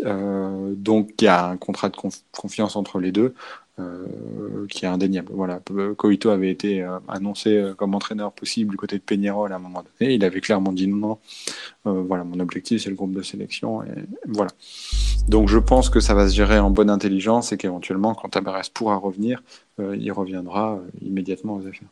Euh, donc il y a un contrat de confiance entre les deux. Euh, qui est indéniable. Voilà, Koito avait été euh, annoncé euh, comme entraîneur possible du côté de Peñarol à un moment donné. Il avait clairement dit non. voilà, mon objectif c'est le groupe de sélection voilà. Donc je pense que ça va se gérer en bonne intelligence et qu'éventuellement quand Tabarès pourra revenir, il reviendra immédiatement aux affaires.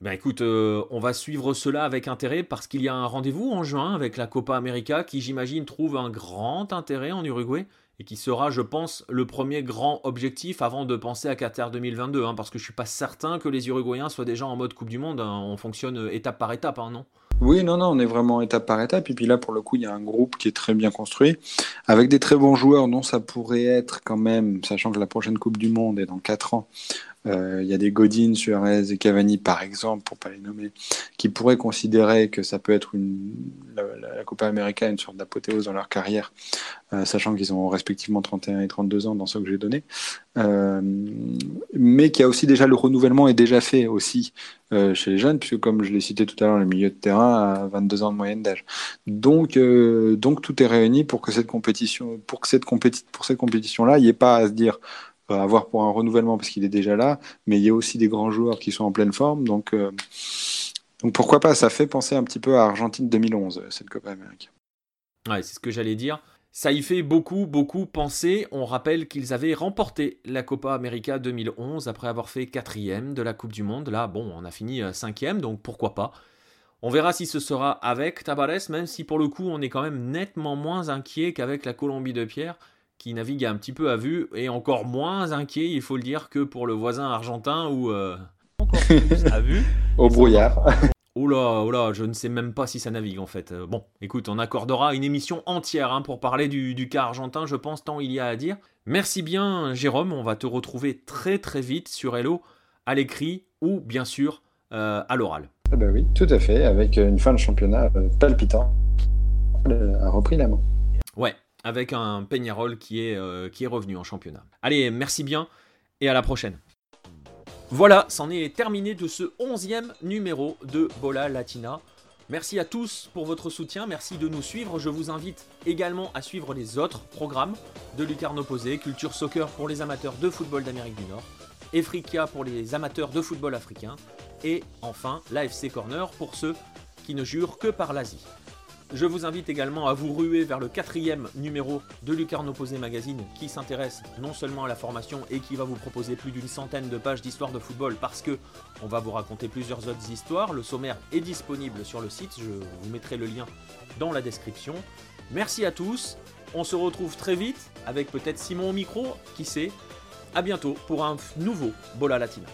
Ben écoute, on va suivre cela avec intérêt parce qu'il y a un rendez-vous en juin avec la Copa América qui j'imagine trouve un grand intérêt en Uruguay et qui sera, je pense, le premier grand objectif avant de penser à Qatar 2022, hein, parce que je suis pas certain que les Uruguayens soient déjà en mode Coupe du Monde. Hein. on fonctionne étape par étape, hein, non? Oui, non, non, on est vraiment étape par étape. Et puis là, pour le coup, il y a un groupe qui est très bien construit, avec des très bons joueurs dont ça pourrait être quand même, sachant que la prochaine Coupe du Monde est dans 4 ans, euh, il y a des Godin, Suarez et Cavani, par exemple, pour pas les nommer, qui pourraient considérer que ça peut être la, Copa América une sorte d'apothéose dans leur carrière, euh, sachant qu'ils ont respectivement 31 et 32 ans dans ce que j'ai donné. Euh, mais qu'il y a aussi déjà le renouvellement est déjà fait aussi chez les jeunes, puisque comme je l'ai cité tout à l'heure, le milieu de terrain a 22 ans de moyenne d'âge. Donc, donc tout est réuni pour que cette compétition, pour que cette compétition, pour cette compétition-là, il n'y ait pas à se dire à avoir pour un renouvellement parce qu'il est déjà là, mais il y a aussi des grands joueurs qui sont en pleine forme. Donc, euh, donc pourquoi pas Ça fait penser un petit peu à Argentine 2011, cette Copa América. Ouais, c'est ce que j'allais dire. Ça y fait beaucoup, beaucoup penser. On rappelle qu'ils avaient remporté la Copa América 2011 après avoir fait quatrième de la Coupe du Monde. Là, bon, on a fini euh, cinquième, donc pourquoi pas. On verra si ce sera avec Tabares, même si pour le coup on est quand même nettement moins inquiet qu'avec la Colombie de Pierre qui navigue un petit peu à vue et encore moins inquiet, il faut le dire, que pour le voisin argentin ou euh, [laughs] encore plus à vue. Au brouillard. [laughs] Oula, oula, je ne sais même pas si ça navigue en fait. Euh, bon, écoute, on accordera une émission entière hein, pour parler du, cas argentin, je pense, tant il y a à dire. Merci bien, Jérôme, on va te retrouver très très vite sur Hello, à l'écrit ou bien sûr euh, à l'oral. Ah bah oui, tout à fait, avec une fin de championnat palpitant, a repris la main. Ouais, avec un Peñarol qui est, euh, qui est revenu en championnat. Allez, merci bien et à la prochaine. Voilà, c'en est terminé de ce onzième numéro de Bola Latina. Merci à tous pour votre soutien, merci de nous suivre. Je vous invite également à suivre les autres programmes de Lucarne Opposé, Culture Soccer pour les amateurs de football d'Amérique du Nord, Efrica pour les amateurs de football africain, et enfin l'AFC Corner pour ceux qui ne jurent que par l'Asie. Je vous invite également à vous ruer vers le quatrième numéro de Lucarne Opposé Magazine qui s'intéresse non seulement à la formation et qui va vous proposer plus d'une centaine de pages d'histoire de football parce que on va vous raconter plusieurs autres histoires. Le sommaire est disponible sur le site, je vous mettrai le lien dans la description. Merci à tous, on se retrouve très vite avec peut-être Simon au micro, qui sait? A bientôt pour un nouveau Bola Latina.